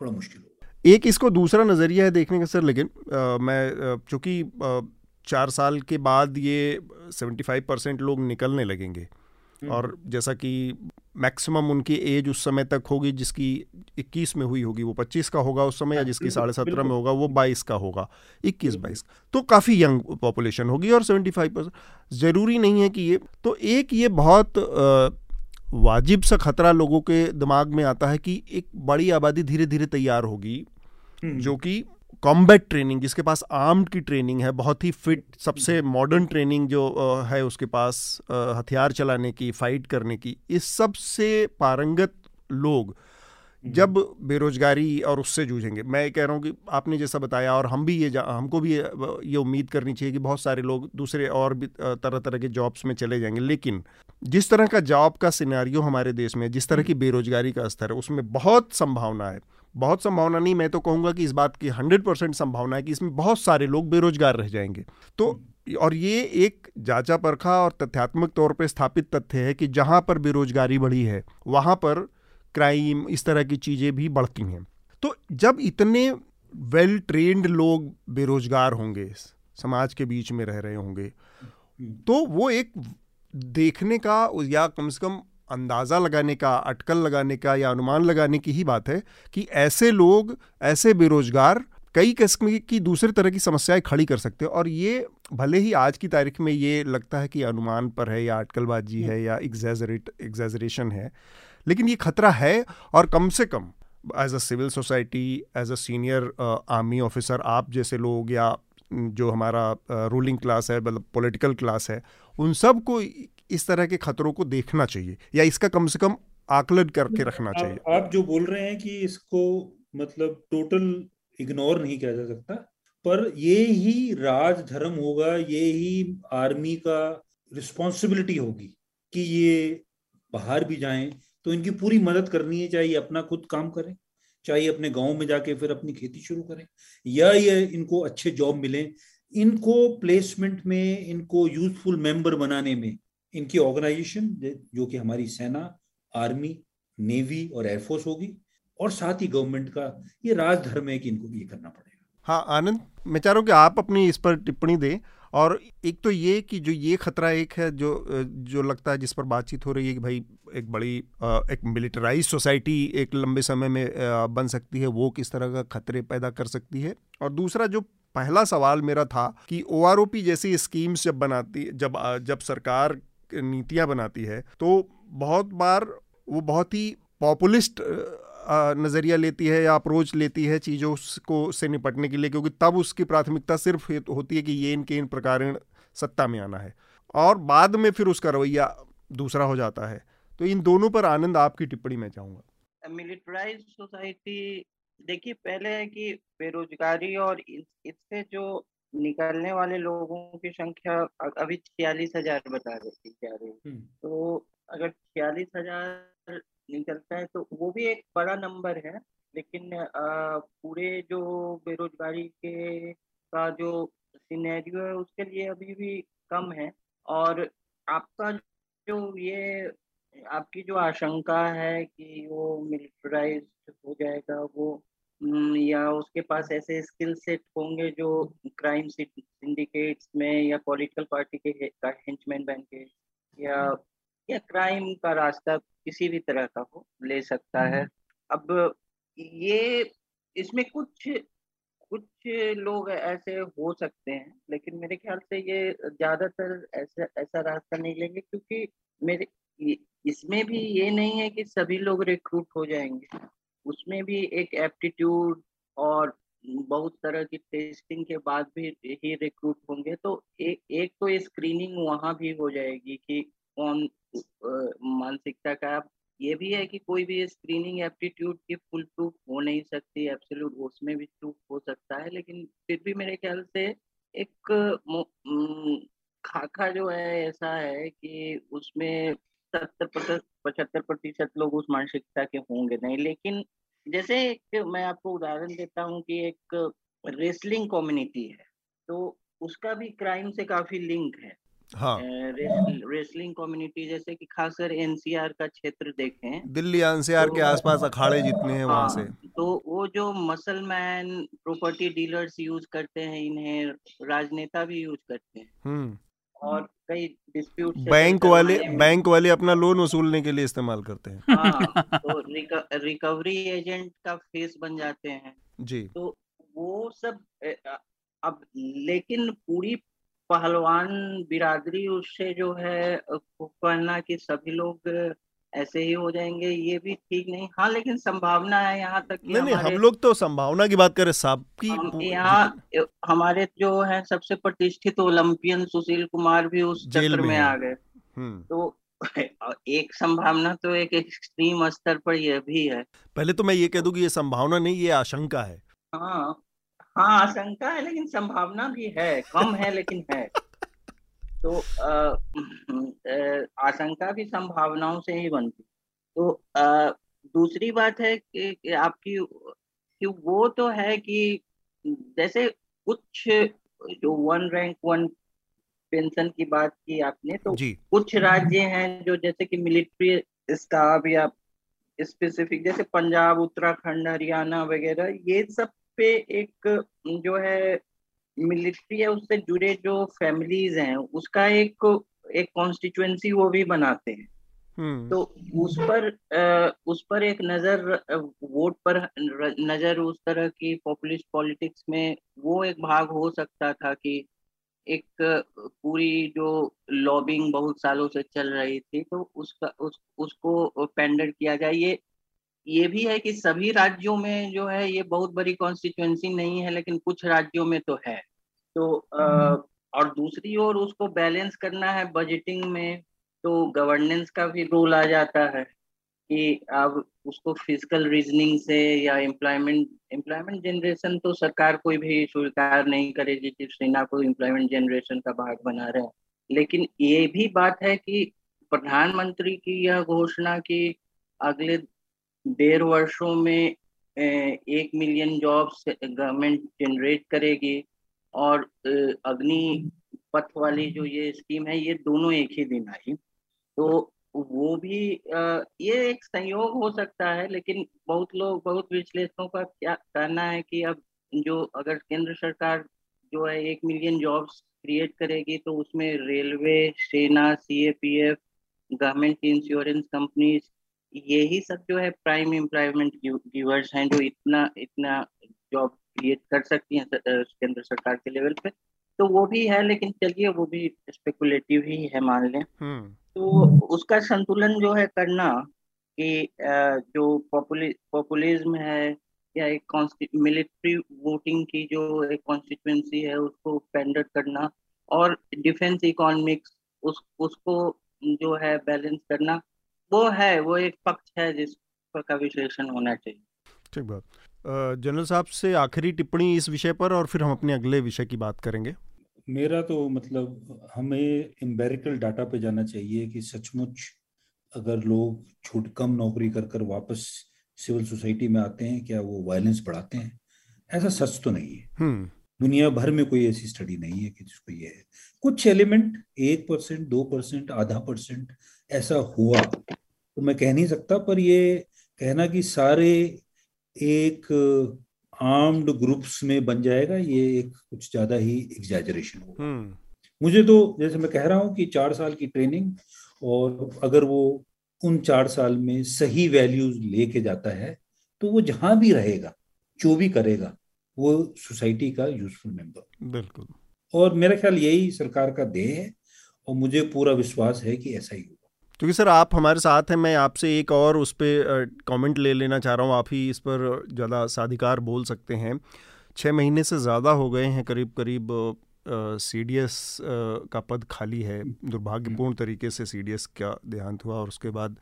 थोड़ा मुश्किल होगा। एक इसको दूसरा नज़रिया है देखने का सर लेकिन आ, मैं चूँकि चार साल के बाद ये सेवेंटी फाइव परसेंट लोग निकलने लगेंगे हम्म। और जैसा कि मैक्सिमम उनकी एज उस समय तक होगी जिसकी 21 में हुई होगी वो 25 का होगा उस समय या जिसकी साढ़े सत्रह में होगा वो 22 का होगा 21 22 तो काफ़ी यंग पॉपुलेशन होगी और 75 परसेंट ज़रूरी नहीं है कि ये तो एक ये बहुत वाजिब सा खतरा लोगों के दिमाग में आता है कि एक बड़ी आबादी धीरे धीरे तैयार होगी हम्म। जो कि कॉम्बैट ट्रेनिंग जिसके पास आर्म्ड की ट्रेनिंग है बहुत ही फिट सबसे मॉडर्न ट्रेनिंग जो है उसके पास हथियार चलाने की फाइट करने की इस सबसे पारंगत लोग हम्म। जब बेरोजगारी और उससे जूझेंगे। मैं कह रहा हूँ कि आपने जैसा बताया और हम भी ये हमको भी ये, उम्मीद करनी चाहिए कि बहुत सारे लोग दूसरे और भी तरह तरह के जॉब्स में चले जाएँगे। लेकिन जिस तरह का जॉब का सिनेरियो हमारे देश में जिस तरह की हम्म। बेरोजगारी का स्तर है उसमें बहुत संभावना है। बहुत संभावना नहीं मैं तो कहूँगा कि इस बात की हंड्रेड परसेंट संभावना है कि इसमें बहुत सारे लोग बेरोजगार रह जाएँगे। तो और ये एक जांचा परखा और तथ्यात्मक तौर पर स्थापित तथ्य है कि जहाँ पर बेरोजगारी बढ़ी है वहाँ पर क्राइम, इस तरह की चीज़ें भी बढ़ती हैं। तो जब इतने वेल ट्रेंड लोग बेरोजगार होंगे, समाज के बीच में रह रहे होंगे तो वो एक देखने का या कम से कम अंदाज़ा लगाने का, अटकल लगाने का या अनुमान लगाने की ही बात है कि ऐसे लोग, ऐसे बेरोजगार कई किस्म की दूसरे तरह की समस्याएँ खड़ी कर सकते हैं। और ये भले ही आज की तारीख में ये लगता है कि अनुमान पर है या अटकलबाजी है या एग्जैजरेट एग्जैजरेशन है लेकिन ये खतरा है और कम से कम as a civil society as a senior army officer आप जैसे लोग या जो हमारा रूलिंग uh, क्लास है मतलब पॉलिटिकल क्लास है उन सबको इस तरह के खतरों को देखना चाहिए या इसका कम से कम आकलन करके रखना चाहिए। आप, आप जो बोल रहे हैं कि इसको मतलब टोटल इग्नोर नहीं किया जा सकता पर ये ही राज धर्म होगा ये ही आर्मी का रिस्पॉन्सिबिलिटी होगी कि ये बाहर भी जाएँ तो इनकी पूरी मदद करनी है, चाहे अपना खुद काम करें, चाहे अपने गाँव में जाके फिर अपनी खेती शुरू करें, या ये इनको अच्छे जॉब मिले, इनको प्लेसमेंट में, इनको यूजफुल मेंबर बनाने में, इनकी ऑर्गेनाइजेशन जो कि हमारी सेना आर्मी नेवी और एयरफोर्स होगी, और साथ ही गवर्नमेंट का, ये राजधर्म है कि इनको ये करना पड़ेगा। हाँ आनंद, मैं चाह रहा हूँ कि आप अपनी इस पर टिप्पणी दें और एक तो ये कि जो ये खतरा एक है, जो जो लगता है जिस पर बातचीत हो रही है कि भाई एक बड़ी एक मिलिटराइज सोसाइटी एक लंबे समय में बन सकती है, वो किस तरह का खतरे पैदा कर सकती है? और दूसरा जो पहला सवाल मेरा था कि ओ आर ओ पी जैसी स्कीम्स जब बनाती, जब जब सरकार नीतियाँ बनाती है तो बहुत बार वो बहुत ही पॉपुलिस्ट नज़रिया लेती है या अप्रोच लेती है चीज़ों को से निपटने के लिए क्योंकि तब उसकी प्राथमिकता सिर्फ़ होती है कि ये इनके इन प्रकार सत्ता में आना है। और बाद में फिर उसका रवैया दूसरा हो जाता है। तो इन दोनों पर आनंद आपकी टिप्पणी में चाहूँगा। मिलिट्राइज सोसाइटी देखिए पहले है कि बेरोजगारी और इससे जो निकलने वाले लोगों की संख्या अभी छियालीस हज़ार बता रही जा रही हम्म। तो अगर छियालीस हज़ार निकलता है तो वो भी एक बड़ा नंबर है, लेकिन पूरे जो बेरोजगारी के का जो सिनेरियो है, उसके लिए अभी भी कम है। और आपका जो ये, आपकी जो आशंका है कि वो मिलिटराइज हो जाएगा, वो या उसके पास ऐसे स्किल सेट होंगे जो क्राइम सिंडिकेट्स में या पॉलिटिकल पार्टी के हेंचमैन बन के, या या क्राइम का रास्ता किसी भी तरह का हो ले सकता है। अब ये इसमें कुछ कुछ लोग ऐसे हो सकते हैं लेकिन मेरे ख्याल से ये ज़्यादातर ऐसा ऐसा रास्ता नहीं लेंगे क्योंकि मेरे इसमें भी ये नहीं है कि सभी लोग रिक्रूट हो जाएँगे। उसमें भी एक एप्टीट्यूड और बहुत तरह की टेस्टिंग के बाद भी ही रिक्रूट होंगे तो एक एक तो स्क्रीनिंग वहाँ भी हो जाएगी कि कौन मानसिकता का ये भी है कि कोई भी स्क्रीनिंग एप्टीट्यूड की फुल प्रूफ हो नहीं सकती एब्सोल्यूट उसमें भी प्रूफ हो सकता है, लेकिन फिर भी मेरे ख्याल से एक खाका जो है, ऐसा है कि उसमें सत्तर पचहत्तर प्रतिशत लोग उस मानसिकता के होंगे नहीं। लेकिन जैसे एक, मैं आपको उदाहरण देता हूँ कि एक रेसलिंग कम्युनिटी है तो उसका भी क्राइम से काफ़ी लिंक है। हाँ। रेसलिंग कम्युनिटी जैसे कि खासकर एनसीआर का क्षेत्र देखें दिल्ली एनसीआर तो, के आसपास अखाड़े जितने हैं हाँ, वहाँ से। तो वो जो muscle man property dealers use करते हैं इन्हें राजनेता भी यूज़ करते हैं। हम्म। और कई डिस्प्यूट बैंक वाले बैंक वाले अपना लोन वसूलने के लिए इस्तेमाल करते हैं। हाँ, तो रिकवरी एजेंट का फेस बन जाते हैं। जी। तो वो सब अब लेकिन पूरी पहलवान बिरादरी उससे जो है कहना कि सभी लोग ऐसे ही हो जाएँगे ये भी ठीक नहीं। हाँ लेकिन संभावना है यहाँ तक नहीं नहीं हम लोग तो संभावना की बात करें साहब की यहाँ हमारे जो है सबसे प्रतिष्ठित ओलंपियन सुशील कुमार भी उस चक्र में, आ गए। हम्म। तो एक संभावना तो एक एक्सट्रीम स्तर पर यह भी है। पहले तो मैं ये कह दूँ कि ये संभावना नहीं ये आशंका है। हाँ। हाँ आशंका है लेकिन संभावना भी है। कम है लेकिन है। तो आशंका भी संभावनाओं से ही बनती तो आ, दूसरी बात है कि, कि आपकी कि वो तो है कि जैसे कुछ जो वन रैंक वन पेंशन की बात की आपने तो कुछ राज्य हैं जो जैसे कि मिलिट्री स्टाफ या स्पेसिफिक जैसे पंजाब उत्तराखंड हरियाणा वगैरह ये सब पे एक जो है मिलिट्री है उससे जुड़े जो फैमिलीज़ हैं उसका एक एक कॉन्स्टिट्युएंसी वो भी बनाते हैं हम्म। तो उस पर उस पर एक नज़र वोट पर नज़र उस तरह की पॉपुलिस्ट पॉलिटिक्स में वो एक भाग हो सकता था कि एक पूरी जो लॉबिंग बहुत सालों से चल रही थी तो उसका उस उसको पेंडर किया जाए ये ये भी है कि सभी राज्यों में जो है ये बहुत बड़ी कॉन्स्टिट्युएंसी नहीं है लेकिन कुछ राज्यों में तो है तो हम्म। और दूसरी ओर उसको बैलेंस करना है बजटिंग में तो गवर्नेंस का भी रोल आ जाता है कि अब उसको फ़िज़िकल रीजनिंग से या एम्प्लॉयमेंट एम्प्लॉयमेंट जनरेशन तो सरकार कोई भी स्वीकार नहीं करेगी कि सेना को एम्प्लॉयमेंट जनरेशन का भाग बना रहे हैं लेकिन ये भी बात है कि प्रधानमंत्री की यह घोषणा कि अगले डेढ़ वर्षों में एक मिलियन जॉब्स गवर्नमेंट जनरेट करेगी और अग्नि पथ वाली जो ये स्कीम है, ये दोनों एक ही दिन आई। तो वो भी ये एक संयोग हो सकता है, लेकिन बहुत लोग, बहुत विश्लेषकों का क्या कहना है कि अब जो अगर केंद्र सरकार जो है एक मिलियन जॉब्स क्रिएट करेगी तो उसमें रेलवे सेना सी गवर्नमेंट इंश्योरेंस कंपनीज़ यही सब जो है प्राइम एम्प्लॉयमेंट गिवर्स हैं जो इतना इतना जॉब क्रिएट कर सकती हैं केंद्र सरकार के लेवल पे। तो वो भी है लेकिन चलिए वो भी स्पेकुलेटिव ही है मान लें। हम्म। तो उसका संतुलन जो है करना कि जो पॉपुलिज्म है या एक मिलिट्री वोटिंग की जो एक कॉन्स्टिट्युएंसी है उसको पेंडर करना और डिफेंस इकोनॉमिक्स उस उसको जो है बैलेंस करना। वो है वो एक पक्ष है जिस पर का विश्लेषण होना चाहिए। ठीक बात। जनरल साहब से आखिरी टिप्पणी इस विषय पर और फिर हम अपने अगले विषय की बात करेंगे। मेरा तो मतलब हमें एम्बेरिकल डाटा पे जाना चाहिए कि सचमुच अगर लोग छूट कम नौकरी कर कर वापस सिविल सोसाइटी में आते हैं क्या वो वायलेंस बढ़ाते हैं? ऐसा सच तो नहीं है। हम्म। दुनिया भर में कोई ऐसी स्टडी नहीं है कि जिसको ये है। कुछ एलिमेंट एक परसेंट दो परसेंट आधा परसेंट ऐसा हुआ तो मैं कह नहीं सकता पर ये कहना कि सारे एक आर्म्ड ग्रुप्स में बन जाएगा ये एक कुछ ज़्यादा ही एग्जैजरेशन होगा। हम्म। मुझे तो जैसे मैं कह रहा हूँ कि चार साल की ट्रेनिंग और अगर वो उन चार साल में सही वैल्यूज़ लेके जाता है तो वो जहाँ भी रहेगा जो भी करेगा वो सोसाइटी का यूजफुल मेंबर बिल्कुल। और मेरा ख्याल यही सरकार का देह है और मुझे पूरा विश्वास है कि ऐसा ही होगा। क्योंकि सर आप हमारे साथ हैं मैं आपसे एक और उस पर कॉमेंट ले लेना चाह रहा हूँ। आप ही इस पर ज़्यादा साधिकार बोल सकते हैं। छः महीने से ज़्यादा हो गए हैं करीब करीब सी डी एस का पद खाली है। दुर्भाग्यपूर्ण तरीके से सी डी एस का देहांत हुआ और उसके बाद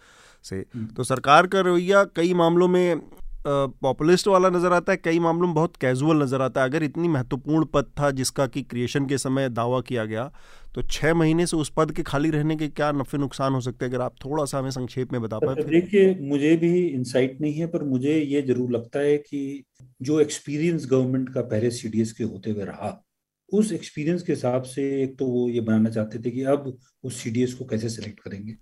से। हम्म। तो सरकार का रवैया कई मामलों में पॉपुलिस्ट वाला नज़र आता है कई मामलों में बहुत कैजुअल नज़र आता है। अगर इतनी महत्वपूर्ण पद था जिसका कि क्रिएशन के समय दावा किया गया तो छः महीने से उस पद के खाली रहने के क्या नफे नुकसान हो सकते हैं अगर आप थोड़ा सा हमें संक्षेप में बता पाए देखिए मुझे भी इंसाइट नहीं है पर मुझे ये ज़रूर लगता है कि जो एक्सपीरियंस गवर्नमेंट का पहले सीडीएस के होते हुए रहा उस एक्सपीरियंस के हिसाब से एक तो वो ये बनाना चाहते थे कि अब उस सीडीएस को कैसे सिलेक्ट करेंगे?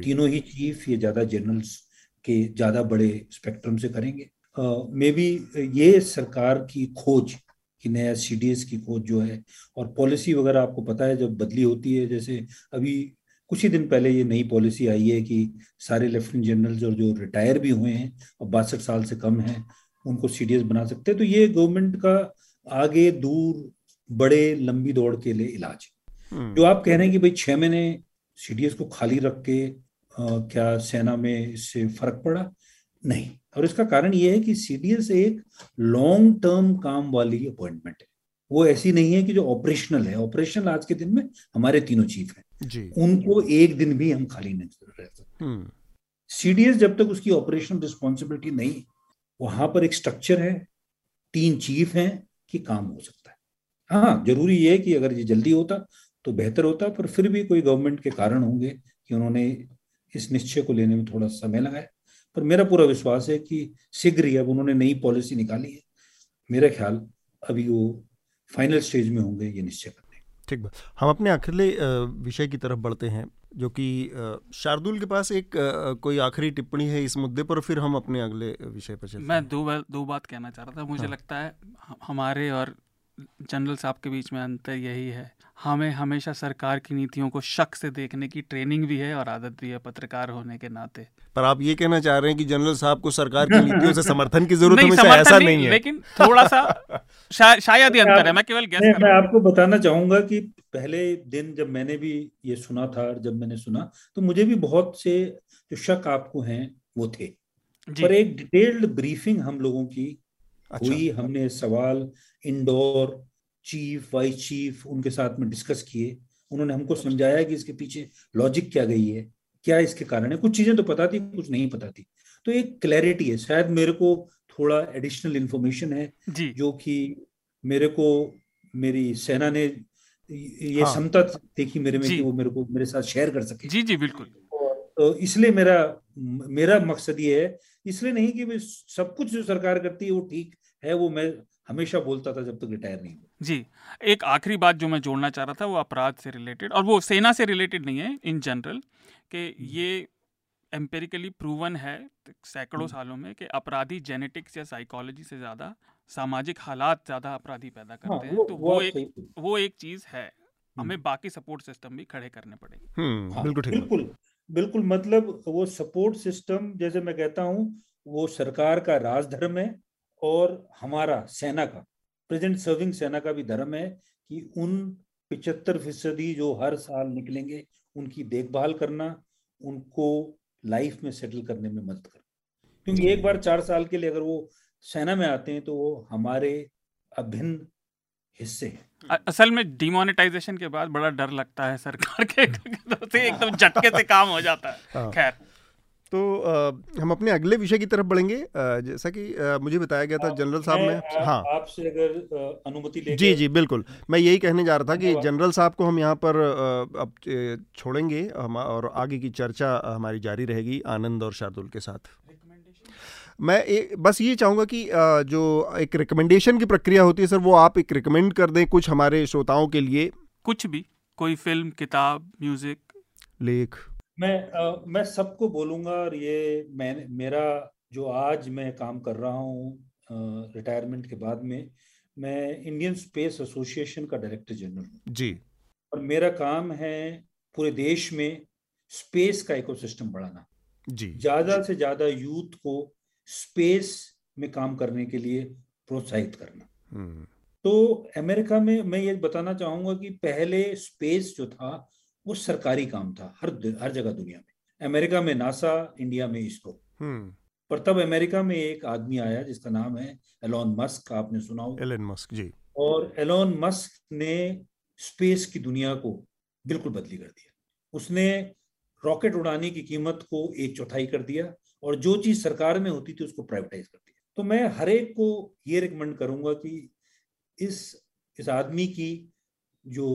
तीनों ही चीफ ये ज़्यादा जनरल्स के ज़्यादा बड़े स्पेक्ट्रम से करेंगे। मे uh, बी ये सरकार की खोज कि नया सीडीएस की खोज जो है और पॉलिसी वगैरह आपको पता है जब बदली होती है जैसे अभी कुछ ही दिन पहले ये नई पॉलिसी आई है कि सारे लेफ्टिनेंट जनरल्स और जो रिटायर भी हुए हैं और बासठ साल से कम हैं उनको सीडीएस बना सकते हैं। तो ये गवर्नमेंट का आगे दूर बड़े लंबी दौड़ के लिए इलाज है। हम्म। जो आप कह रहे हैं कि भाई छह महीने सीडीएस को खाली रख के आ, क्या सेना में इससे फ़र्क पड़ा? नहीं। और इसका कारण यह है कि सीडीएस एक लॉन्ग टर्म काम वाली अपॉइंटमेंट है। वो ऐसी नहीं है कि जो ऑपरेशनल है। ऑपरेशनल आज के दिन में हमारे तीनों चीफ हैं। उनको एक दिन भी हम खाली नहीं रह सकते। सीडीएस हम्म। जब तक उसकी ऑपरेशनल रिस्पॉन्सिबिलिटी नहीं वहाँ पर एक स्ट्रक्चर है तीन चीफ हैं कि काम हो सकता है। हाँ ज़रूरी ये है कि अगर ये जल्दी होता तो बेहतर होता पर फिर भी कोई गवर्नमेंट के कारण होंगे कि उन्होंने इस निश्चय को लेने में थोड़ा समय लगाया। पर मेरा पूरा विश्वास है कि शीघ्र ही अब उन्होंने नई पॉलिसी निकाली है। मेरा ख्याल अभी वो फाइनल स्टेज में होंगे ये निश्चय करने ठीक बात। हम अपने अगले विषय की तरफ़ बढ़ते हैं जो कि शार्दुल के पास एक कोई आखिरी टिप्पणी है इस मुद्दे पर फिर हम अपने अगले विषय पर चलते मैं दो बार दो बात कहना चाह रहा था। मुझे हाँ। लगता है हमारे और जनरल साहब के बीच में अंतर यही है। हमें हमेशा सरकार की नीतियों को शक से देखने की ट्रेनिंग भी है और आदत भी है पत्रकार होने के नाते। पर आप ये कहना चाह रहे हैं कि जनरल साहब को सरकार की नीतियों से समर्थन की ज़रूरत नहीं, समर्थन ऐसा नहीं, नहीं है। लेकिन थोड़ा सा शा, शायद ही अंतर है मैं केवल गैस मैं आपको बताना चाहूँगा कि पहले दिन जब मैंने भी ये सुना था जब मैंने सुना तो मुझे भी बहुत से जो शक आपको हैं वो थे। पर एक डिटेल्ड ब्रीफिंग हम लोगों की अच्छा। हुई हमने सवाल इंडोर चीफ वाइस चीफ उनके साथ में डिस्कस किए। उन्होंने हमको समझाया कि इसके पीछे लॉजिक क्या गई है क्या इसके कारण है। कुछ चीज़ें तो पता थी कुछ नहीं पता थी। तो एक क्लैरिटी है। शायद मेरे को थोड़ा एडिशनल इन्फॉर्मेशन है जो। कि मेरे को मेरी सेना ने ये हाँ। समता देखी मेरे में कि वो मेरे को मेरे साथ शेयर कर सके। जी जी बिल्कुल। तो इसलिए मेरा मेरा मकसद ये है। इसलिए नहीं कि सब कुछ जो सरकार करती है वो ठीक है वो मैं हमेशा बोलता था जब तक रिटायर नहीं हुआ जी एक आखिरी बात जो मैं जोड़ना चाह रहा था वो अपराध से रिलेटेड और वो सेना से रिलेटेड नहीं है इन जनरल कि हम्म। ये एम्पेरिकली प्रूवन है सैकड़ों हम्म। सालों में कि अपराधी जेनेटिक्स या साइकोलॉजी से ज़्यादा सामाजिक हालात ज़्यादा अपराधी पैदा हाँ, करते हाँ, हैं तो वो, वो एक वो एक चीज़ है हमें हम्म। बाकी सपोर्ट सिस्टम भी खड़े करने पड़ेंगे हाँ, बिल्कुल बिल्कुल बिल्कुल मतलब वो सपोर्ट सिस्टम जैसे मैं कहता हूँ वो सरकार का राजधर्म है और हमारा सेना का प्रेजेंट सर्विंग सेना का भी धर्म है कि उन पिचहत्तर फ़ीसदी जो हर साल निकलेंगे उनकी देखभाल करना उनको लाइफ में सेटल करने में मदद करना। क्योंकि एक बार चार साल के लिए अगर वो सेना में आते हैं तो वो हमारे अभिन्न हिस्से हैं। असल में डिमोनेटाइजेशन के बाद बड़ा डर लगता है सरकार के एकदम झटके से काम हो जाता है। हाँ। खैर। तो आ, हम अपने अगले विषय की तरफ़ बढ़ेंगे। जैसा कि आ, मुझे बताया गया था जनरल साहब ने हाँ। आपसे अगर अनुमति ले जी जी बिल्कुल। मैं यही कहने जा रहा था कि जनरल साहब को हम यहाँ पर अब छोड़ेंगे हम और आगे की चर्चा हमारी जारी रहेगी आनंद और शार्दुल के साथ। मैं ए, बस ये चाहूँगा कि जो एक रिकमेंडेशन की प्रक्रिया होती है सर वो आप एक रिकमेंड कर दें कुछ हमारे श्रोताओं के लिए। कुछ भी कोई फ़िल्म किताब म्यूज़िक लेख। मैं आ, मैं सबको बोलूँगा और ये मैं मेरा जो आज मैं काम कर रहा हूँ रिटायरमेंट के बाद में मैं इंडियन स्पेस एसोसिएशन का डायरेक्टर जनरल हूँ। जी। और मेरा काम है पूरे देश में स्पेस का इकोसिस्टम बढ़ाना। जी। ज़्यादा से ज़्यादा यूथ को स्पेस में काम करने के लिए प्रोत्साहित करना। हम्म। तो अमेरिका में मैं ये बताना चाहूँगा कि पहले स्पेस जो था वो सरकारी काम था हर हर जगह दुनिया में। अमेरिका में नासा इंडिया में इसरो। हम्म। पर तब अमेरिका में एक आदमी आया जिसका नाम है एलोन मस्क आपने सुना हो एलन मस्क जी। और एलोन मस्क ने स्पेस की दुनिया को बिल्कुल बदली कर दिया। उसने रॉकेट उड़ाने की कीमत को एक चौथाई कर दिया और जो चीज़ सरकार में होती थी उसको प्राइवेटाइज कर दिया। तो मैं हर एक को ये रिकमेंड करूँगा कि इस इस आदमी की जो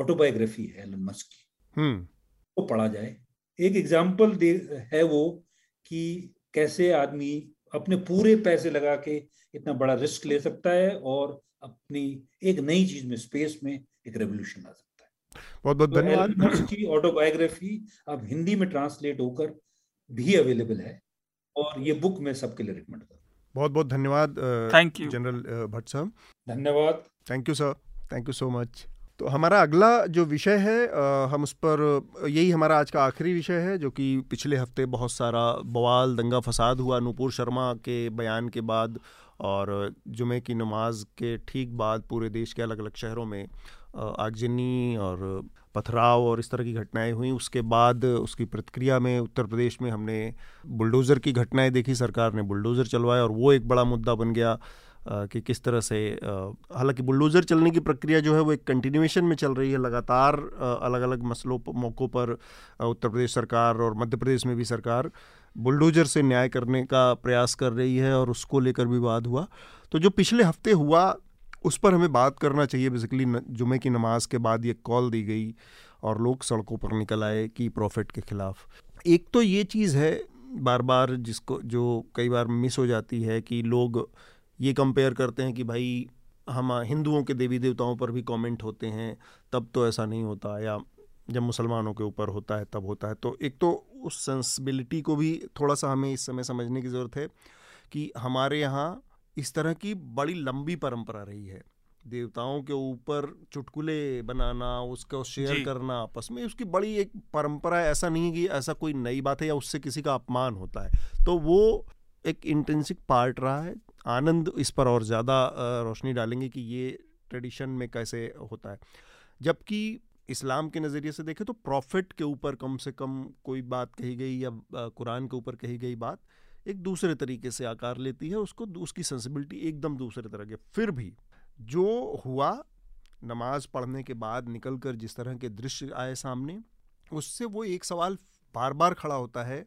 ऑटोबायोग्राफी है एलन मस्क की। वो पढ़ा जाए। एक एग्ज़ाम्पल दे है वो कि कैसे आदमी अपने पूरे पैसे लगा के इतना बड़ा रिस्क ले सकता है और अपनी एक नई चीज़ में स्पेस में एक रेवोल्यूशन ला सकता है। बहुत बहुत तो धन्यवाद। की ऑटोबायोग्राफी अब हिंदी में ट्रांसलेट होकर भी अवेलेबल है और ये बुक मैं सबके लिए रिकमेंड करूँ बहुत बहुत धन्यवाद थैंक यू जनरल भट्ट साहब। धन्यवाद। Thank you sir thank you so much तो हमारा अगला जो विषय है हम उस पर, यही हमारा आज का आखिरी विषय है, जो कि पिछले हफ़्ते बहुत सारा बवाल, दंगा फसाद हुआ नूपुर शर्मा के बयान के बाद और जुमे की नमाज़ के ठीक बाद पूरे देश के अलग अलग शहरों में आगजनी और पथराव और इस तरह की घटनाएँ हुई। उसके बाद उसकी प्रतिक्रिया में उत्तर प्रदेश में हमने बुलडोज़र की घटनाएँ देखी, सरकार ने बुलडोज़र चलवाया और वो एक बड़ा मुद्दा बन गया। कि किस तरह से हालाँकि बुलडोज़र चलने की प्रक्रिया जो है वो एक कंटिन्यूएशन में चल रही है लगातार अलग अलग मसलों मौक़ों पर उत्तर प्रदेश सरकार और मध्य प्रदेश में भी सरकार बुलडोज़र से न्याय करने का प्रयास कर रही है और उसको लेकर विवाद हुआ। तो जो पिछले हफ़्ते हुआ, उस पर हमें बात करना चाहिए। बेसिकली जुमे की नमाज़ के बाद ये कॉल दी गई और लोग सड़कों पर निकल आए कि प्रॉफिट के ख़िलाफ़। एक तो ये चीज़ है बार बार जिसको, जो कई बार मिस हो जाती है कि लोग ये कंपेयर करते हैं कि भाई हम हिंदुओं के देवी देवताओं पर भी कमेंट होते हैं तब तो ऐसा नहीं होता या जब मुसलमानों के ऊपर होता है तब होता है। तो एक तो उस सेंसिबिलिटी को भी थोड़ा सा हमें इस समय समझने की ज़रूरत है कि हमारे यहाँ इस तरह की बड़ी लंबी परंपरा रही है। देवताओं के ऊपर चुटकुले बनाना उसको शेयर करना आपस में उसकी बड़ी एक परंपरा है। ऐसा नहीं है कि ऐसा कोई नई बात है या उससे किसी का अपमान होता है। तो वो एक इंटेंसिक पार्ट रहा है। आनंद इस पर और ज़्यादा रोशनी डालेंगे कि ये ट्रेडिशन में कैसे होता है। जबकि इस्लाम के नज़रिए से देखें तो प्रॉफिट के ऊपर कम से कम कोई बात कही गई या कुरान के ऊपर कही गई बात एक दूसरे तरीके से आकार लेती है। उसको, उसकी सेंसिबिलिटी एकदम दूसरे तरह के फिर भी जो हुआ नमाज़ पढ़ने के बाद निकल कर जिस तरह के दृश्य आए सामने, उससे वो एक सवाल बार बार खड़ा होता है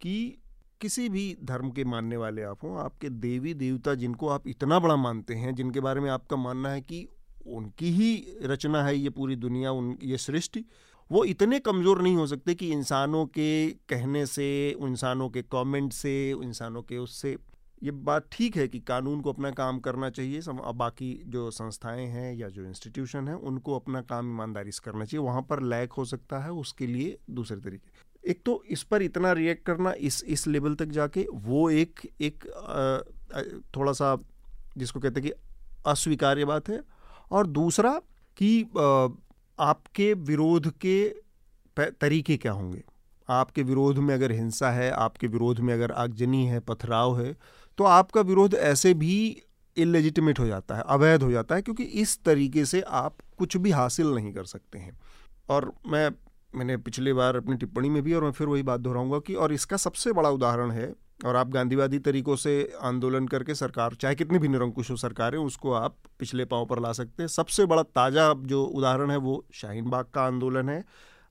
कि किसी भी धर्म के मानने वाले आप हों आपके देवी देवता जिनको आप इतना बड़ा मानते हैं जिनके बारे में आपका मानना है कि उनकी ही रचना है ये पूरी दुनिया उन ये सृष्टि वो इतने कमज़ोर नहीं हो सकते कि इंसानों के कहने से इंसानों के कमेंट से इंसानों के उससे। ये बात ठीक है कि कानून को अपना काम करना चाहिए सम, बाकी जो संस्थाएँ हैं या जो इंस्टीट्यूशन हैं उनको अपना काम ईमानदारी से करना चाहिए। वहाँ पर लैक हो सकता है उसके लिए दूसरे तरीके। एक तो इस पर इतना रिएक्ट करना, इस इस लेवल तक जाके वो एक एक थोड़ा सा जिसको कहते हैं कि अस्वीकार्य बात है। और दूसरा कि आपके विरोध के तरीके क्या होंगे? आपके विरोध में अगर हिंसा है, आपके विरोध में अगर आगजनी है, पथराव है तो आपका विरोध ऐसे भी इलेजिटिमेट हो जाता है, अवैध हो जाता है, क्योंकि इस तरीके से आप कुछ भी हासिल नहीं कर सकते हैं। और मैं मैंने पिछली बार अपनी टिप्पणी में भी और मैं फिर वही बात दोहराऊँगा कि और इसका सबसे बड़ा उदाहरण है और आप गांधीवादी तरीकों से आंदोलन करके सरकार चाहे कितनी भी निरंकुश हो सरकार है उसको आप पिछले पाँव पर ला सकते हैं। सबसे बड़ा ताज़ा जो उदाहरण है वो शाहीन बाग का आंदोलन है।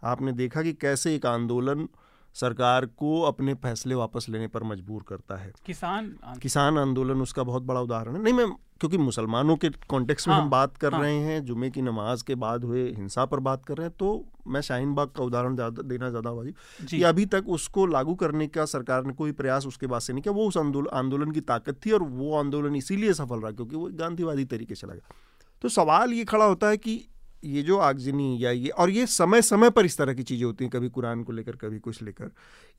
आपने देखा कि कैसे एक आंदोलन सरकार को अपने फैसले वापस लेने पर मजबूर करता है। किसान किसान आंदोलन उसका बहुत बड़ा उदाहरण है। नहीं मैं क्योंकि मुसलमानों के कॉन्टेक्स में हाँ, हम बात कर हाँ, रहे हैं जुमे की नमाज़ के बाद हुए हिंसा पर बात कर रहे हैं तो मैं शाहीन बाग का उदाहरण ज़्यादा देना ज़्यादा वाजिब कि अभी तक उसको लागू करने का सरकार ने कोई प्रयास उसके बाद से नहीं किया वो उस आंदोलन की ताकत थी और वो आंदोलन इसीलिए सफल रहा क्योंकि वो गांधीवादी तरीके से लगा। तो सवाल ये खड़ा होता है कि ये जो आगजनी या ये और ये समय समय पर इस तरह की चीज़ें होती हैं कभी कुरान को लेकर कभी कुछ लेकर।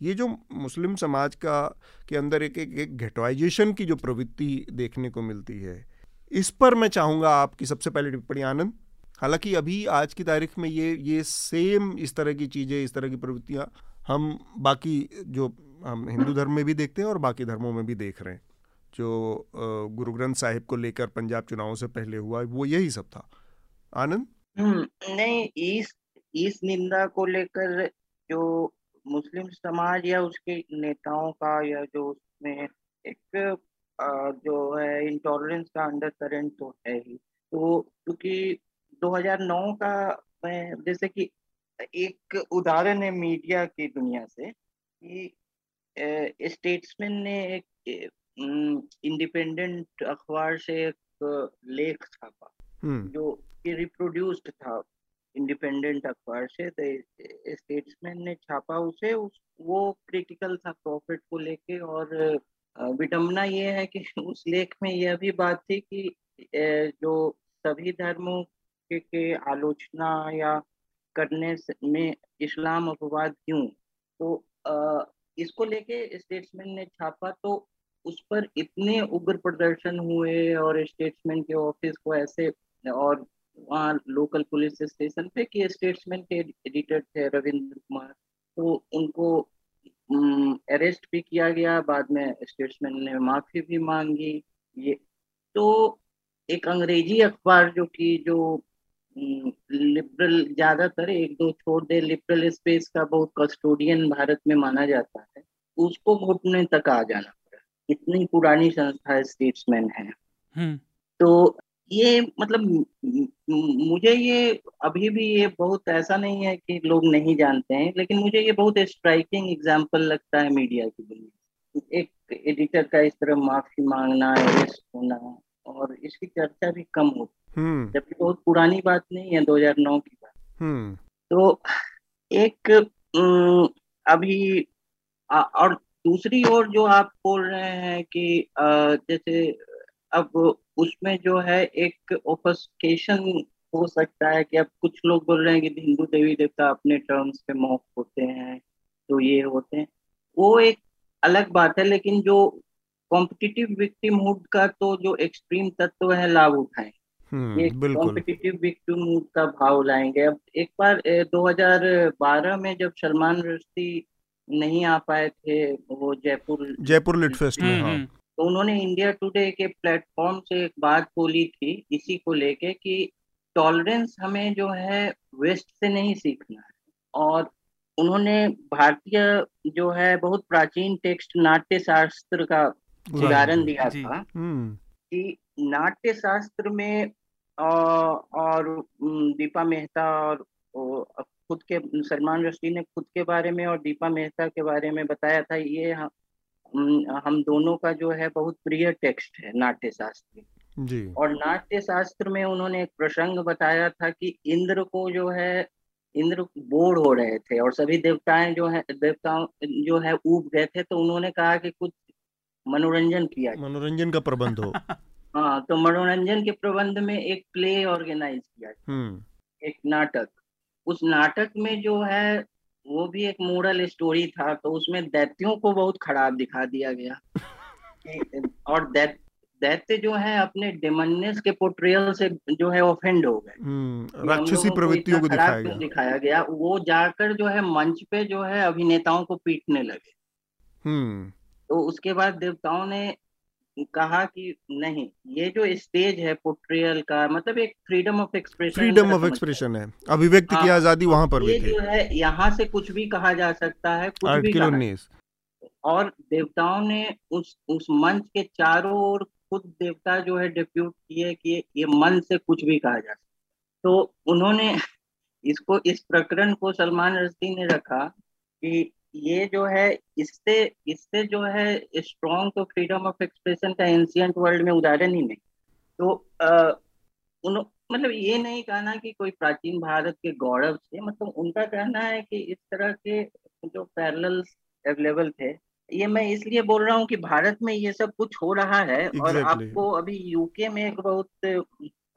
ये जो मुस्लिम समाज का के अंदर एक एक, एक घेटवाइजेशन की जो प्रवृत्ति देखने को मिलती है इस पर मैं चाहूँगा आपकी सबसे पहले टिप्पणी आनंद। हालाँकि अभी आज की तारीख में ये ये सेम इस तरह की चीज़ें इस तरह की प्रवृत्तियाँ हम बाकी जो हम हिंदू धर्म में भी देखते हैं और बाकी धर्मों में भी देख रहे हैं। जो गुरु ग्रंथ साहिब को लेकर पंजाब चुनावों से पहले हुआ वो यही सब था। आनंद? नहीं इस इस निंदा को लेकर जो मुस्लिम समाज या उसके नेताओं का या जो उसमें एक जो है इंटॉलरेंस का अंडर करंट तो है ही तो क्योंकि 2009 का मैं जैसे कि एक उदाहरण है मीडिया की दुनिया से कि स्टेट्समैन ने एक इंडिपेंडेंट अखबार से एक लेख छापा हम्म। जो कि रिप्रोड्यूस्ड था। इंडिपेंडेंट अखबार से स्टेट्समैन ने छापा उसे उस वो क्रिटिकल था प्रॉफिट को लेके और विडम्बना ये है कि उस लेख में यह भी बात थी कि जो सभी धर्मों के, के आलोचना या करने में इस्लाम अपवाद क्यों? तो इसको लेके स्टेट्समैन ने छापा तो उस पर इतने उग्र प्रदर्शन हुए और स्टेट्समैन के ऑफ़िस को ऐसे और वहाँ लोकल पुलिस स्टेशन पे कि स्टेट्समैन के एडिटर थे रविंद्र कुमार तो उनको अरेस्ट भी किया गया बाद में स्टेट्समैन ने माफ़ी भी मांगी ये। तो एक अंग्रेज़ी अखबार जो कि जो लिबरल ज़्यादातर एक दो छोड़ दे लिबरल स्पेस का बहुत कस्टोडियन भारत में माना जाता है उसको घुटने तक आ जाना पड़ा। इतनी पुरानी संस्था स्टेट्समैन है। हम्म। तो ये मतलब मुझे ये अभी भी ये बहुत ऐसा नहीं है कि लोग नहीं जानते हैं लेकिन मुझे ये बहुत स्ट्राइकिंग एग्ज़ाम्पल लगता है मीडिया की दुनिया एक एडिटर का इस तरह माफ़ी मांगना अरेस्ट होना और इसकी चर्चा भी कम होती हम्म। जबकि बहुत पुरानी बात नहीं है 2009 की बात हम्म। तो एक अभी और दूसरी ओर जो आप बोल रहे हैं कि जैसे अब उसमें जो है एक ओफस्केशन हो सकता है कि अब कुछ लोग बोल रहे हैं कि हिंदू देवी देवता अपने टर्म्स पे मौक होते हैं तो ये होते हैं। वो एक अलग बात है लेकिन जो कॉम्पिटिटिव विक्टिमहुड का तो जो एक्सट्रीम तत्व है लाभ उठाए हम्म, एक कॉम्पिटिटिव विक्टिमहुड का भाव लाएँगे। अब एक बार 2012 में जब सलमान रश्दी नहीं आ पाए थे वो जयपुर जयपुर लिट फेस्ट में हाँ। तो उन्होंने इंडिया टुडे के प्लेटफॉर्म से एक बात बोली थी इसी को लेके कि टॉलरेंस हमें जो है वेस्ट से नहीं सीखना है। और उन्होंने भारतीय जो है बहुत प्राचीन टेक्स्ट नाट्य शास्त्र का उदाहरण दिया था हम्म। कि नाट्य शास्त्र में और दीपा मेहता और खुद के सलमान रश्दी ने खुद के बारे में और दीपा मेहता के बारे में बताया था ये हम दोनों का जो है बहुत प्रिय टेक्स्ट है नाट्य शास्त्र जी। और नाट्य शास्त्र में उन्होंने एक प्रसंग बताया था कि इंद्र को जो है इंद्र बोर हो रहे थे और सभी देवताएँ जो है देवताओं जो है ऊब गए थे तो उन्होंने कहा कि कुछ मनोरंजन किया मनोरंजन का प्रबंध हो। हाँ तो मनोरंजन के प्रबंध में एक प्ले ऑर्गेनाइज किया हम्म। एक नाटक। उस नाटक में जो है वो भी एक मोरल स्टोरी था तो उसमें दैत्यों को बहुत खराब दिखा दिया गया। और दैत दैत्य जो है अपने डेमननेस के पोर्ट्रियल से जो है ऑफेंड हो गए। हम्म, राक्षसी प्रवृत्तियों को दिखाया गया। दिखाया गया वो जाकर जो है मंच पे जो है अभिनेताओं को पीटने लगे। हम्म। तो उसके बाद देवताओं ने कहा कि नहीं ये जो स्टेज है पोर्ट्रियल का मतलब एक freedom of expression freedom of expression है। अभिव्यक्ति की हाँ, आज़ादी वहाँ पर भी थी। जो है यहाँ से कुछ भी कहा जा सकता है कुछ भी कहा और देवताओं ने उस उस मंच के चारों ओर खुद देवता जो है डिप्यूट किए कि ये मन से कुछ भी कहा जा सकता तो उन्होंने इसको इस प्रकरण को सलमान रश्दी ने रखा कि ये जो है इससे इससे जो है स्ट्रॉन्ग तो फ्रीडम ऑफ़ एक्सप्रेशन का एंशियंट वर्ल्ड में उदाहरण ही नहीं तो आ, उन मतलब ये नहीं कहना कि कोई प्राचीन भारत के गौरव थे मतलब उनका कहना है कि इस तरह के जो पैरल अवेलेबल थे ये मैं इसलिए बोल रहा हूँ कि भारत में ये सब कुछ हो रहा है exactly. और आपको अभी यूके में एक बहुत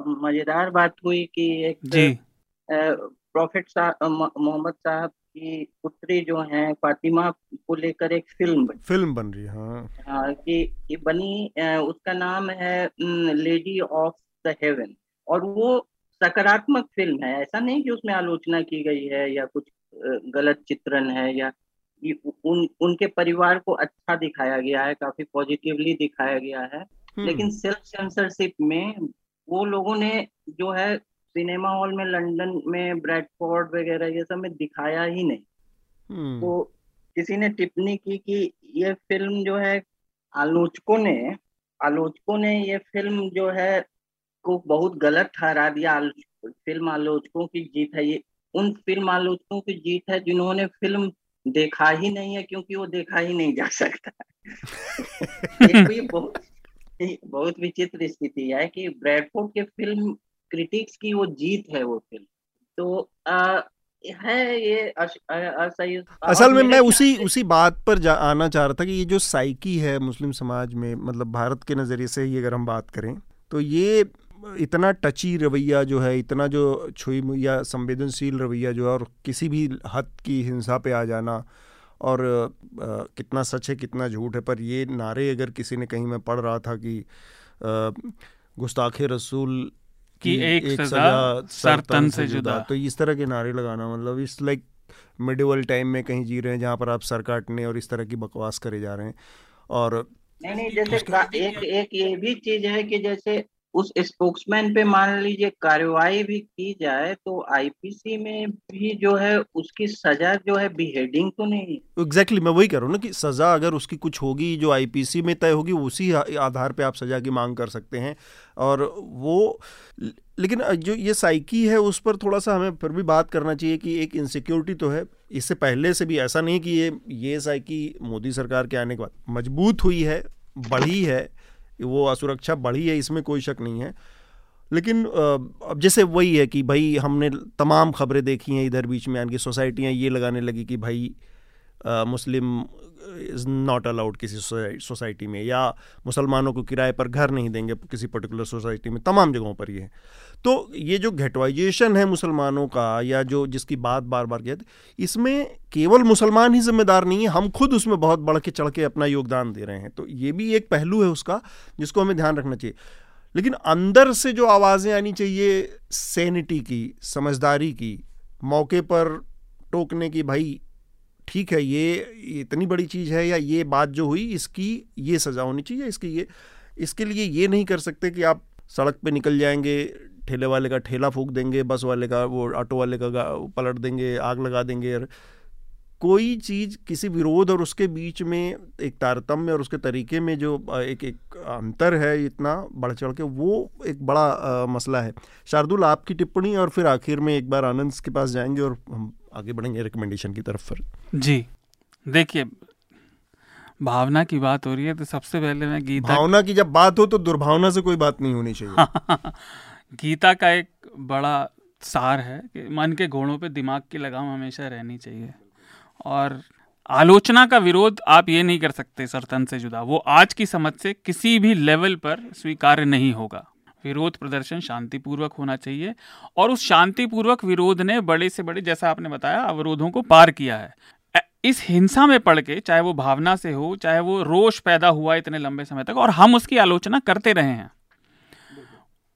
मज़ेदार बात हुई कि एक प्रॉफिट मोहम्मद साहब की पुत्री जो है फातिमा को लेकर एक फ़िल्म बनी। फ़िल्म बन रही है हाँ, हाँ कि, कि बनी उसका नाम है लेडी ऑफ़ द हेवन। और वो सकारात्मक फ़िल्म है ऐसा नहीं कि उसमें आलोचना की गई है या कुछ गलत चित्रण है या उन उनके परिवार को अच्छा दिखाया गया है काफ़ी पॉजिटिवली दिखाया गया है। हम्म। लेकिन सेल्फ सेंसरशिप में वो लोगों ने जो है सिनेमा हॉल में लंदन में ब्रैडफोर्ड वगैरह ये सब में दिखाया ही नहीं। हम्म। तो किसी ने टिप्पणी की कि ये फ़िल्म जो है आलोचकों ने आलोचकों ने ये फ़िल्म जो है को बहुत गलत ठहरा दिया। फ़िल्म आलोचकों की जीत है ये। उन फ़िल्म आलोचकों की जीत है जिन्होंने फ़िल्म देखा ही नहीं है क्योंकि वो देखा ही नहीं जा सकता। ये बहुत बहुत विचित्र स्थिति है कि ब्रैडफोर्ड के फ़िल्म क्रिटिक्स की वो जीत है वो फ़िल्म। तो आ, है ये असही असल में मैं उसी उसी बात पर जा, आना चाह रहा था कि ये जो साइकी है मुस्लिम समाज में मतलब भारत के नज़रिए से ही अगर हम बात करें तो ये इतना टची रवैया जो है इतना जो छुई या संवेदनशील रवैया जो है और किसी भी हद की हिंसा पे आ जाना और आ, कितना सच है कितना झूठ है पर ये नारे अगर किसी ने कहीं मैं पढ़ रहा था कि गुस्ताखे रसूल की एक, एक सजा सर तन से जुदा। तो इस तरह के नारे लगाना मतलब इस लाइक मिडिवल टाइम में कहीं जी रहे हैं जहाँ पर आप सर काटने और इस तरह की बकवास करे जा रहे हैं। और नहीं नहीं जैसे एक एक ये भी चीज़ है कि जैसे उस स्पोक्समैन पे मान लीजिए कार्रवाई भी की जाए तो आईपीसी में भी जो है उसकी सजा जो है बिहेडिंग तो नहीं एग्जैक्टली exactly, मैं वही कह रहा हूँ ना कि सजा अगर उसकी कुछ होगी जो आईपीसी में तय होगी उसी आधार पे आप सजा की मांग कर सकते हैं। और वो लेकिन जो ये साइकी है उस पर थोड़ा सा हमें फिर भी बात करना चाहिए कि एक इनसिक्योरिटी तो है। इससे पहले से भी ऐसा नहीं कि ये ये साइकी मोदी सरकार के आने के बाद मज़बूत हुई है बढ़ी है। वो असुरक्षा बढ़ी है, इसमें कोई शक नहीं है। लेकिन अब जैसे वही है कि भाई हमने तमाम खबरें देखी हैं इधर बीच में, यानी कि सोसाइटियाँ ये लगाने लगी कि भाई मुस्लिम इज़ नॉट अलाउड किसी सोसाइटी में, या मुसलमानों को किराए पर घर नहीं देंगे किसी पर्टिकुलर सोसाइटी में, तमाम जगहों पर ये। है तो ये जो घेटवाइजेशन है मुसलमानों का, या जो जिसकी बात बार बार किया इसमें केवल मुसलमान ही जिम्मेदार नहीं है, हम खुद उसमें बहुत बढ़ के चढ़ के अपना योगदान दे रहे हैं। तो ये भी एक पहलू है उसका, जिसको हमें ध्यान रखना चाहिए। लेकिन अंदर से जो आवाज़ें आनी चाहिए, सैनिटी की, समझदारी की, मौके पर टोकने की, भाई ठीक है, ये इतनी बड़ी चीज़ है या ये बात जो हुई, इसकी ये सज़ा होनी चाहिए, इसकी ये, इसके लिए ये नहीं कर सकते कि आप सड़क पे निकल जाएँगे, ठेले वाले का ठेला फूक देंगे, बस वाले का वो, ऑटो वाले का पलट देंगे, आग लगा देंगे कोई चीज़ किसी विरोध और उसके बीच में एक तारतम्य और उसके तरीके में जो एक एक अंतर है इतना बढ़ चढ़ के वो एक बड़ा आ, मसला है। शार्दुल आपकी टिप्पणी और फिर आखिर में एक बार आनंद के पास जाएँगे और हम आगे बढ़ेंगे रिकमेंडेशन की तरफ़ फिर। जी। देखिए भावना की बात हो रही है तो सबसे पहले मैं गीता भावना की जब बात हो तो दुर्भावना से कोई बात नहीं होनी चाहिए। गीता का एक बड़ा सार है कि मन के घोड़ों पे दिमाग की लगाम हमेशा रहनी चाहिए। और आलोचना का विरोध आप ये नहीं कर सकते, सरतन से जुदा। वो आज की समझ से किसी भी लेवल पर स्वीकार्य नहीं होगा। विरोध प्रदर्शन शांतिपूर्वक होना चाहिए और उस शांतिपूर्वक विरोध ने बड़े से बड़े, जैसा आपने बताया, अवरोधों को पार किया है। इस हिंसा में पड़ के, चाहे वो भावना से हो, चाहे वो रोष पैदा हुआ इतने लंबे समय तक, और हम उसकी आलोचना करते रहे हैं।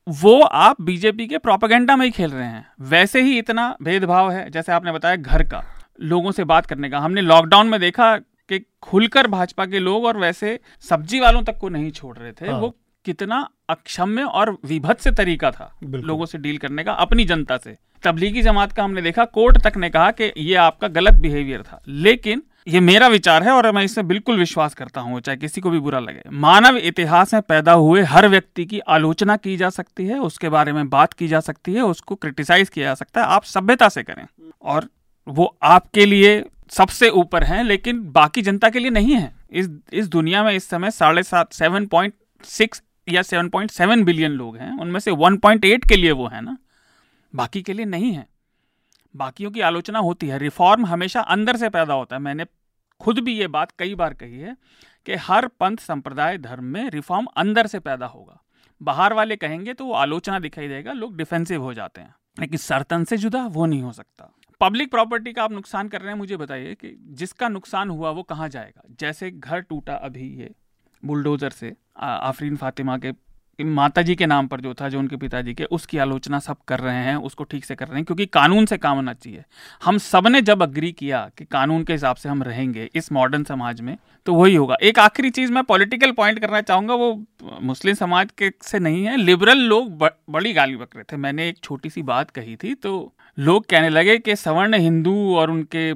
वो आप बीजेपी के प्रोपागेंडा में ही खेल रहे हैं। वैसे ही इतना भेदभाव है, जैसे आपने बताया, घर का। लोगों से बात करने का। हमने लॉकडाउन में देखा कि खुलकर भाजपा के लोग और वैसे सब्ज़ी वालों तक को नहीं छोड़ रहे थे। हाँ। वो कितना अक्षम्य और विभत्स तरीका था लोगों से डील करने का अपनी जनता से। तबलीगी जमात का हमने देखा कोर्ट तक ने कहा कि ये आपका गलत बिहेवियर था। लेकिन ये मेरा विचार है और मैं इसमें बिल्कुल विश्वास करता हूँ चाहे किसी को भी बुरा लगे। मानव इतिहास में पैदा हुए हर व्यक्ति की आलोचना की जा सकती है उसके बारे में बात की जा सकती है उसको क्रिटिसाइज किया जा सकता है। आप सभ्यता से करें और वो आपके लिए सबसे ऊपर हैं, लेकिन बाकी जनता के लिए नहीं है। इस इस दुनिया में इस समय साढ़े सात सेवन पॉइंट सिक्स या सेवन पॉइंट सेवन बिलियन लोग हैं, उनमें से वन पॉइंट एट के लिए वो है ना। बाकी के लिए नहीं है। बाकियों की आलोचना होती है। रिफॉर्म हमेशा अंदर से पैदा होता है। मैंने खुद भी ये बात कई बार कही है कि हर पंथ संप्रदाय धर्म में रिफॉर्म अंदर से पैदा होगा। बाहर वाले कहेंगे तो वो आलोचना दिखाई देगा, लोग डिफेंसिव हो जाते हैं। लेकिन सरतन से जुदा वो नहीं हो सकता। पब्लिक प्रॉपर्टी का आप नुकसान कर रहे हैं, मुझे बताइए कि जिसका नुकसान हुआ, वो कहाँ जाएगा? जैसे घर टूटा अभी ये बुलडोजर से आफरीन फातिमा के माता जी के नाम पर जो था जो उनके पिताजी के उसकी आलोचना सब कर रहे हैं उसको ठीक से कर रहे हैं क्योंकि कानून से काम होना चाहिए। हम सबने जब अग्री किया कि कानून के हिसाब से हम रहेंगे इस मॉडर्न समाज में तो वही होगा। एक आखिरी चीज़ मैं पॉलिटिकल पॉइंट करना चाहूँगा वो मुस्लिम समाज के से नहीं है लिबरल लोग ब, बड़ी गाली बक रहे थे। मैंने एक छोटी सी बात कही थी तो लोग कहने लगे कि सवर्ण हिंदू और उनके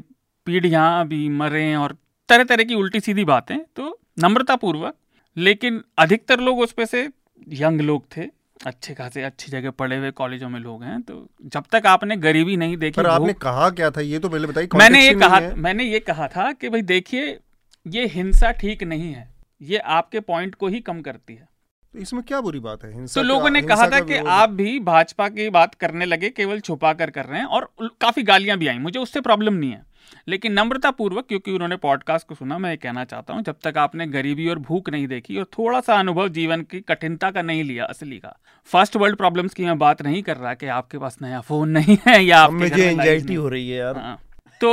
पीढ़ियाँ भी मरे और तरह तरह की उल्टी सीधी बातें तो नम्रतापूर्वक लेकिन अधिकतर लोग उस पर से यंग लोग थे अच्छे खासे अच्छी जगह पढ़े हुए कॉलेजों में लोग हैं तो जब तक आपने गरीबी नहीं देखी पर आपने कहा क्या था? ये तो पहले बताइए मैंने ये कहा मैंने ये कहा था कि भाई देखिए ये हिंसा ठीक नहीं है ये आपके पॉइंट को ही कम करती है। तो इसमें क्या बुरी बात है? हिंसा तो लोगों ने कहा था कि आप भी भाजपा की बात करने लगे केवल छुपा कर कर रहे हैं और काफ़ी गालियाँ भी आई। मुझे उससे प्रॉब्लम नहीं है। लेकिन नम्रता पूर्वक क्योंकि उन्होंने पॉडकास्ट को सुना मैं ये कहना चाहता हूँ जब तक आपने गरीबी और भूख नहीं देखी और थोड़ा सा अनुभव जीवन की कठिनता का नहीं लिया असली का फ़र्स्ट वर्ल्ड प्रॉब्लम्स की मैं बात नहीं कर रहा कि आपके पास नया फ़ोन नहीं है या मुझे एंजाइटी हो रही है यार हाँ। तो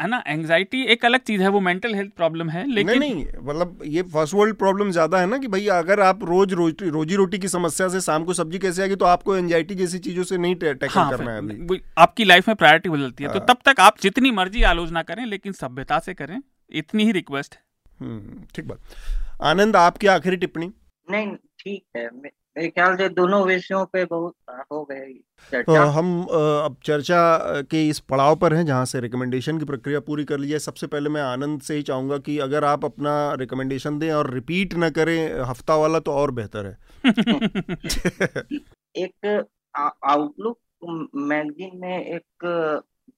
है ना? एंजाइटी एक अलग चीज़ है वो मेंटल हेल्थ प्रॉब्लम है लेकिन नहीं नहीं मतलब ये फ़र्स्ट वर्ल्ड प्रॉब्लम ज़्यादा है ना कि भाई अगर आप रोज रोजी रोजी रोटी की समस्या से शाम को सब्ज़ी कैसे आएगी तो आपको एंजाइटी जैसी चीज़ों से नहीं टैकल हाँ, करना है अभी। आपकी लाइफ में प्रायोरिटी बदलती है। तो हाँ। तब तक आप जितनी मर्ज़ी आलोचना करें लेकिन सभ्यता से करें इतनी ही रिक्वेस्ट है हम्म, ठीक बात। आनंद आपकी आखिरी टिप्पणी? नहीं ठीक है मेरे ख्याल से दोनों विषयों पे बहुत हो गए चर्चा। हम अब चर्चा के इस पड़ाव पर हैं जहाँ से रिकमेंडेशन की प्रक्रिया पूरी कर ली जाए। सबसे पहले मैं आनंद से ही चाहूँगा कि अगर आप अपना रिकमेंडेशन दें और रिपीट ना करें हफ़्ता वाला तो और बेहतर है। एक आउटलुक मैगजीन में एक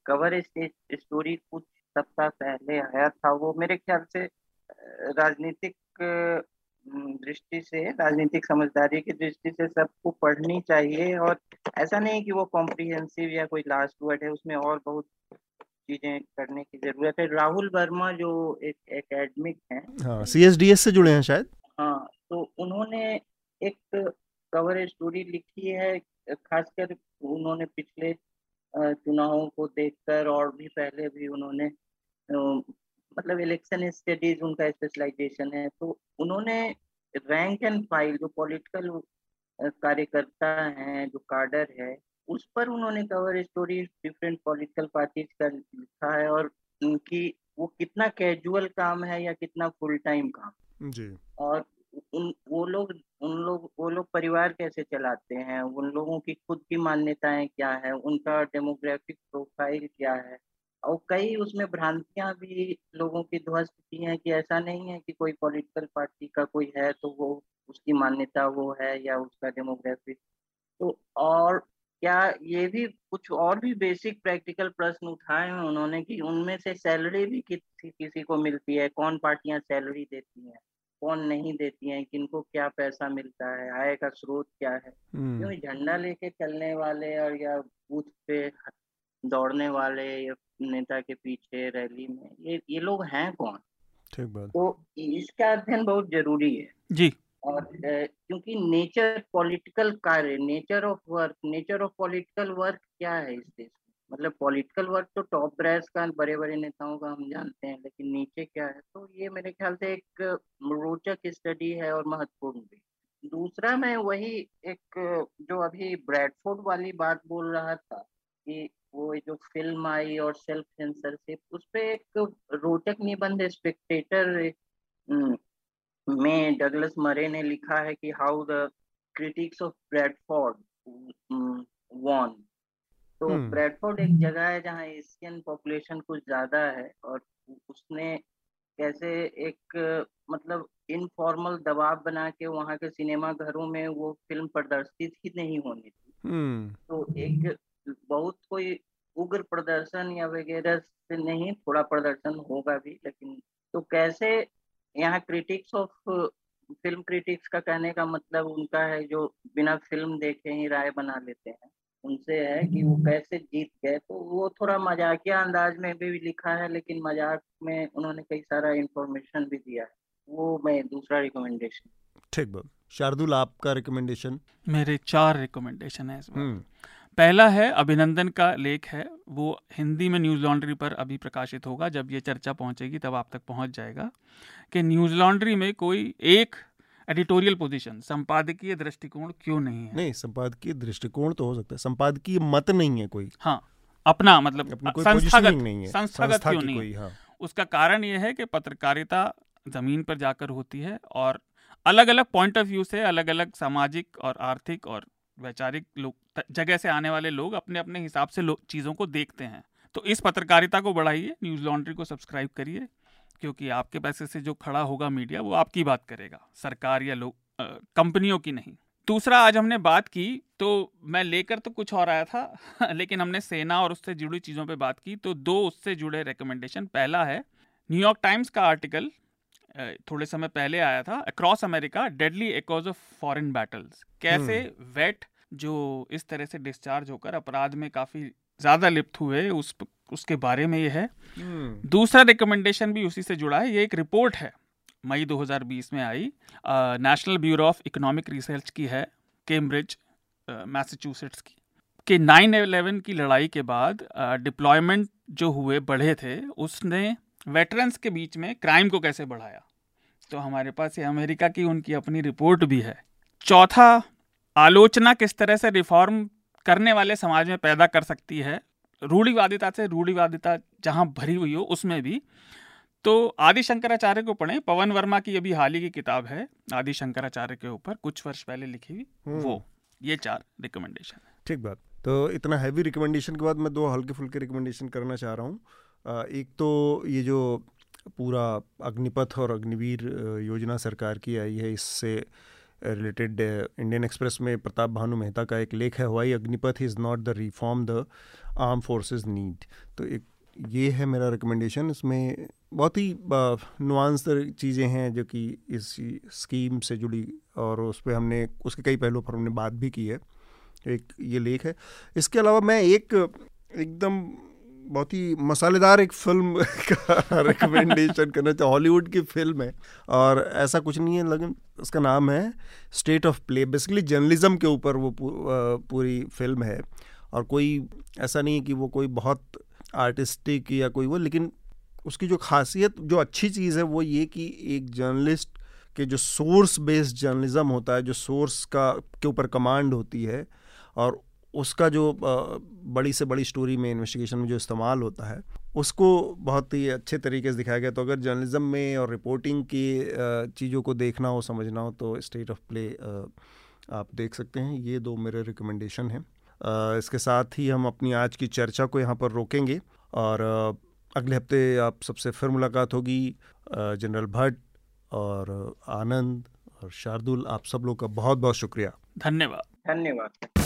कवर स्टोरी कुछ सप्ताह पहले आया था। वो मेरे ख्याल से राजनीतिक दृष्टि से राजनीतिक समझदारी की दृष्टि से सबको पढ़नी चाहिए और ऐसा नहीं कि वो कॉम्प्रिहेंसिव या कोई लास्ट वर्ड है उसमें और बहुत चीज़ें करने की ज़रूरत है। राहुल वर्मा जो एक एकेडमिक है हाँ, सी से जुड़े हैं शायद? हाँ तो उन्होंने एक कवर स्टोरी लिखी है खासकर उन्होंने पिछले चुनावों को देखकर और भी पहले भी उन्होंने मतलब इलेक्शन स्टडीज़ उनका स्पेशलाइजेशन है तो उन्होंने रैंक एंड फ़ाइल जो पॉलिटिकल कार्यकर्ता हैं जो कार्डर है उस पर उन्होंने cover story different political parties का लिखा है और उनकी वो कितना कैजुअल काम है या कितना फुल टाइम काम जी। और उन वो लोग उन लोग वो लोग परिवार कैसे चलाते हैं? उन लोगों की खुद की मान्यताएँ क्या है? उनका डेमोग्राफिक प्रोफ़ाइल क्या है? और कई उसमें भ्रांतियाँ भी लोगों की ध्वस्त की हैं कि ऐसा नहीं है कि कोई पॉलिटिकल पार्टी का कोई है तो वो उसकी मान्यता वो है या उसका डेमोग्राफिक तो और क्या ये भी कुछ और भी बेसिक प्रैक्टिकल प्रश्न उठाए हैं उन्होंने कि उनमें से सैलरी भी किसी किसी को मिलती है? कौन पार्टियाँ सैलरी देती हैं? कौन नहीं देती हैं? किनको क्या पैसा मिलता है? आय का स्रोत क्या है? हम्म, क्यों झंडा लेके चलने वाले और या बूथ पे दौड़ने वाले नेता के पीछे रैली में ये ये लोग हैं कौन? ठीक बात। तो इसका अध्ययन बहुत ज़रूरी है। जी। और क्योंकि नेचर पॉलिटिकल कार्य nature of work nature of political work क्या है इस देश में? मतलब पॉलिटिकल वर्क तो टॉप ब्रैस का बड़े बड़े नेताओं का हम जानते हैं लेकिन नीचे क्या है? तो ये मेरे ख्याल से एक रोचक स्टडी है और महत्वपूर्ण भी। दूसरा मैं वही एक जो अभी ब्रैडफोर्ड वाली बात बोल रहा था कि वो जो फ़िल्म आई और सेल्फ सेंसरशिप उस पर एक रोचक निबंध स्पेक्टेटर में डगलस मरे ने लिखा है कि how the critics of Bradford won तो हम्म। ब्रैडफोर्ड एक जगह है जहाँ एशियन पॉपुलेशन कुछ ज़्यादा है और उसने कैसे एक मतलब इनफॉर्मल दबाव बना के वहाँ के सिनेमा घरों में वो फ़िल्म प्रदर्शित ही नहीं होनी थी हम्म, तो एक बहुत कोई उग्र प्रदर्शन या वगैरह से नहीं थोड़ा प्रदर्शन होगा भी लेकिन तो कैसे यहाँ क्रिटिक्स ऑफ़ फ़िल्म क्रिटिक्स का कहने का मतलब उनका है जो बिना फ़िल्म देखे ही राय बना लेते हैं उनसे है कि वो कैसे जीत गए तो वो थोड़ा मजाकिया अंदाज में भी लिखा है लेकिन मज़ाक में उन्होंने कई सारा इंफॉर्मेशन भी दिया है वो मैं दूसरा रिकमेंडेशन ठीक बात। शार्दुल आपका रिकमेंडेशन मेरे चार रिकमेंडेशन है इस बार। हम्म। पहला है अभिनंदन का लेख है वो हिंदी में न्यूज़ लॉन्ड्री पर अभी प्रकाशित होगा जब ये चर्चा पहुंचेगी तब आप तक पहुँच जाएगा कि न्यूज़ लॉन्ड्री में कोई एक एडिटोरियल पोजीशन संपादकीय दृष्टिकोण क्यों नहीं है? नहीं संपादकीय दृष्टिकोण तो हो सकता है संपादकीय मत नहीं है कोई। हाँ अपना मतलब अपनी संस्थागत नहीं है संस्थागत संस्था क्यों नहीं कोई हाँ? उसका कारण यह है कि पत्रकारिता ज़मीन पर जाकर होती है और अलग अलग पॉइंट ऑफ़ व्यू से अलग अलग सामाजिक और आर्थिक और वैचारिक लोग जगह से आने वाले लोग अपने अपने हिसाब से चीज़ों को देखते हैं। तो इस पत्रकारिता को बढ़ाइए, न्यूज़ लॉन्ड्री को सब्सक्राइब करिए, क्योंकि आपके पैसे से जो खड़ा होगा मीडिया, वो आपकी बात करेगा, सरकार या लोग कंपनियों की नहीं। दूसरा, आज हमने बात की तो मैं लेकर तो कुछ और आया था, लेकिन हमने सेना और उससे जुड़ी चीज़ों पे बात की तो दो उससे जुड़े रिकमेंडेशन पहला है, न्यूयॉर्क टाइम्स का आर्टिकल थोड़े समय पहले आया था across America deadly echoes of foreign battles कैसे वेट जो इस तरह से डिस्चार्ज होकर अपराध में काफ़ी ज़्यादा लिप्त हुए उस उसके बारे में ये है। दूसरा रिकमेंडेशन भी उसी से जुड़ा है ये एक रिपोर्ट है मई 2020 में आई। National bureau of economic research की है कैम्ब्रिज मैसाचुसेट्स की। कि 9/11 की लड़ाई के बाद डिप्लॉयमेंट जो हुए बढ़े थे उसने वेटरन्स के बीच में क्राइम को कैसे बढ़ाया? तो हमारे पास ये अमेरिका की उनकी अपनी रिपोर्ट भी है। चौथा आलोचना किस तरह से रिफॉर्म करने वाले समाज में पैदा कर सकती है? रूढ़िवादिता से रूढ़िवादिता जहाँ भरी हुई हो उसमें भी। तो आदि शंकराचार्य को पढ़ें। पवन वर्मा की अभी हाल ही की किताब है आदि शंकराचार्य के ऊपर कुछ वर्ष पहले लिखी हुई। हम्म। वो ये चार रिकमेंडेशन है। ठीक बात। तो इतना हैवी रिकमेंडेशन के बाद मैं दो हल्के फुल्के रिकमेंडेशन करना चाह रहा हूँ। एक तो ये जो पूरा अग्निपथ और अग्निवीर योजना सरकार की आई है, इससे रिलेटेड इंडियन एक्सप्रेस में प्रताप भानु मेहता का एक लेख है हवाई Agnipath is not the reform the arm forces need तो एक, ये है मेरा रिकमेंडेशन इसमें बहुत ही नुआंस चीज़ें हैं जो कि इस स्कीम से जुड़ी और उस पर हमने, उसके कई पहलुओं पर हमने बात भी की है। एक ये लेख है। इसके अलावा मैं एक, एकदम बहुत ही मसालेदार एक फ़िल्म का रिकमेंडेशन करना चाहिए हॉलीवुड की फ़िल्म है। और ऐसा कुछ नहीं है, लेकिन उसका नाम है state of play basically journalism के ऊपर वो पूरी फ़िल्म है। और कोई ऐसा नहीं है कि वो कोई बहुत आर्टिस्टिक या कोई वो, लेकिन उसकी जो खासियत, जो अच्छी चीज़ है, वो ये कि एक जर्नलिस्ट के जो सोर्स बेस्ड जर्नलिज्म होता है, जो सोर्स का, के ऊपर कमांड होती है, और उसका जो बड़ी से बड़ी स्टोरी में इन्वेस्टिगेशन में जो इस्तेमाल होता है उसको बहुत ही अच्छे तरीके से दिखाया गया। तो अगर जर्नलिज्म में और रिपोर्टिंग की चीज़ों को देखना हो समझना हो तो स्टेट ऑफ़ प्ले आप देख सकते हैं। ये दो मेरे रिकमेंडेशन हैं। इसके साथ ही हम अपनी आज की चर्चा को यहाँ पर रोकेंगे और अगले हफ़्ते आप सबसे फिर मुलाकात होगी। जनरल भट्ट और आनंद और शार्दुल आप सब लोग का बहुत बहुत शुक्रिया। धन्यवाद। धन्यवाद।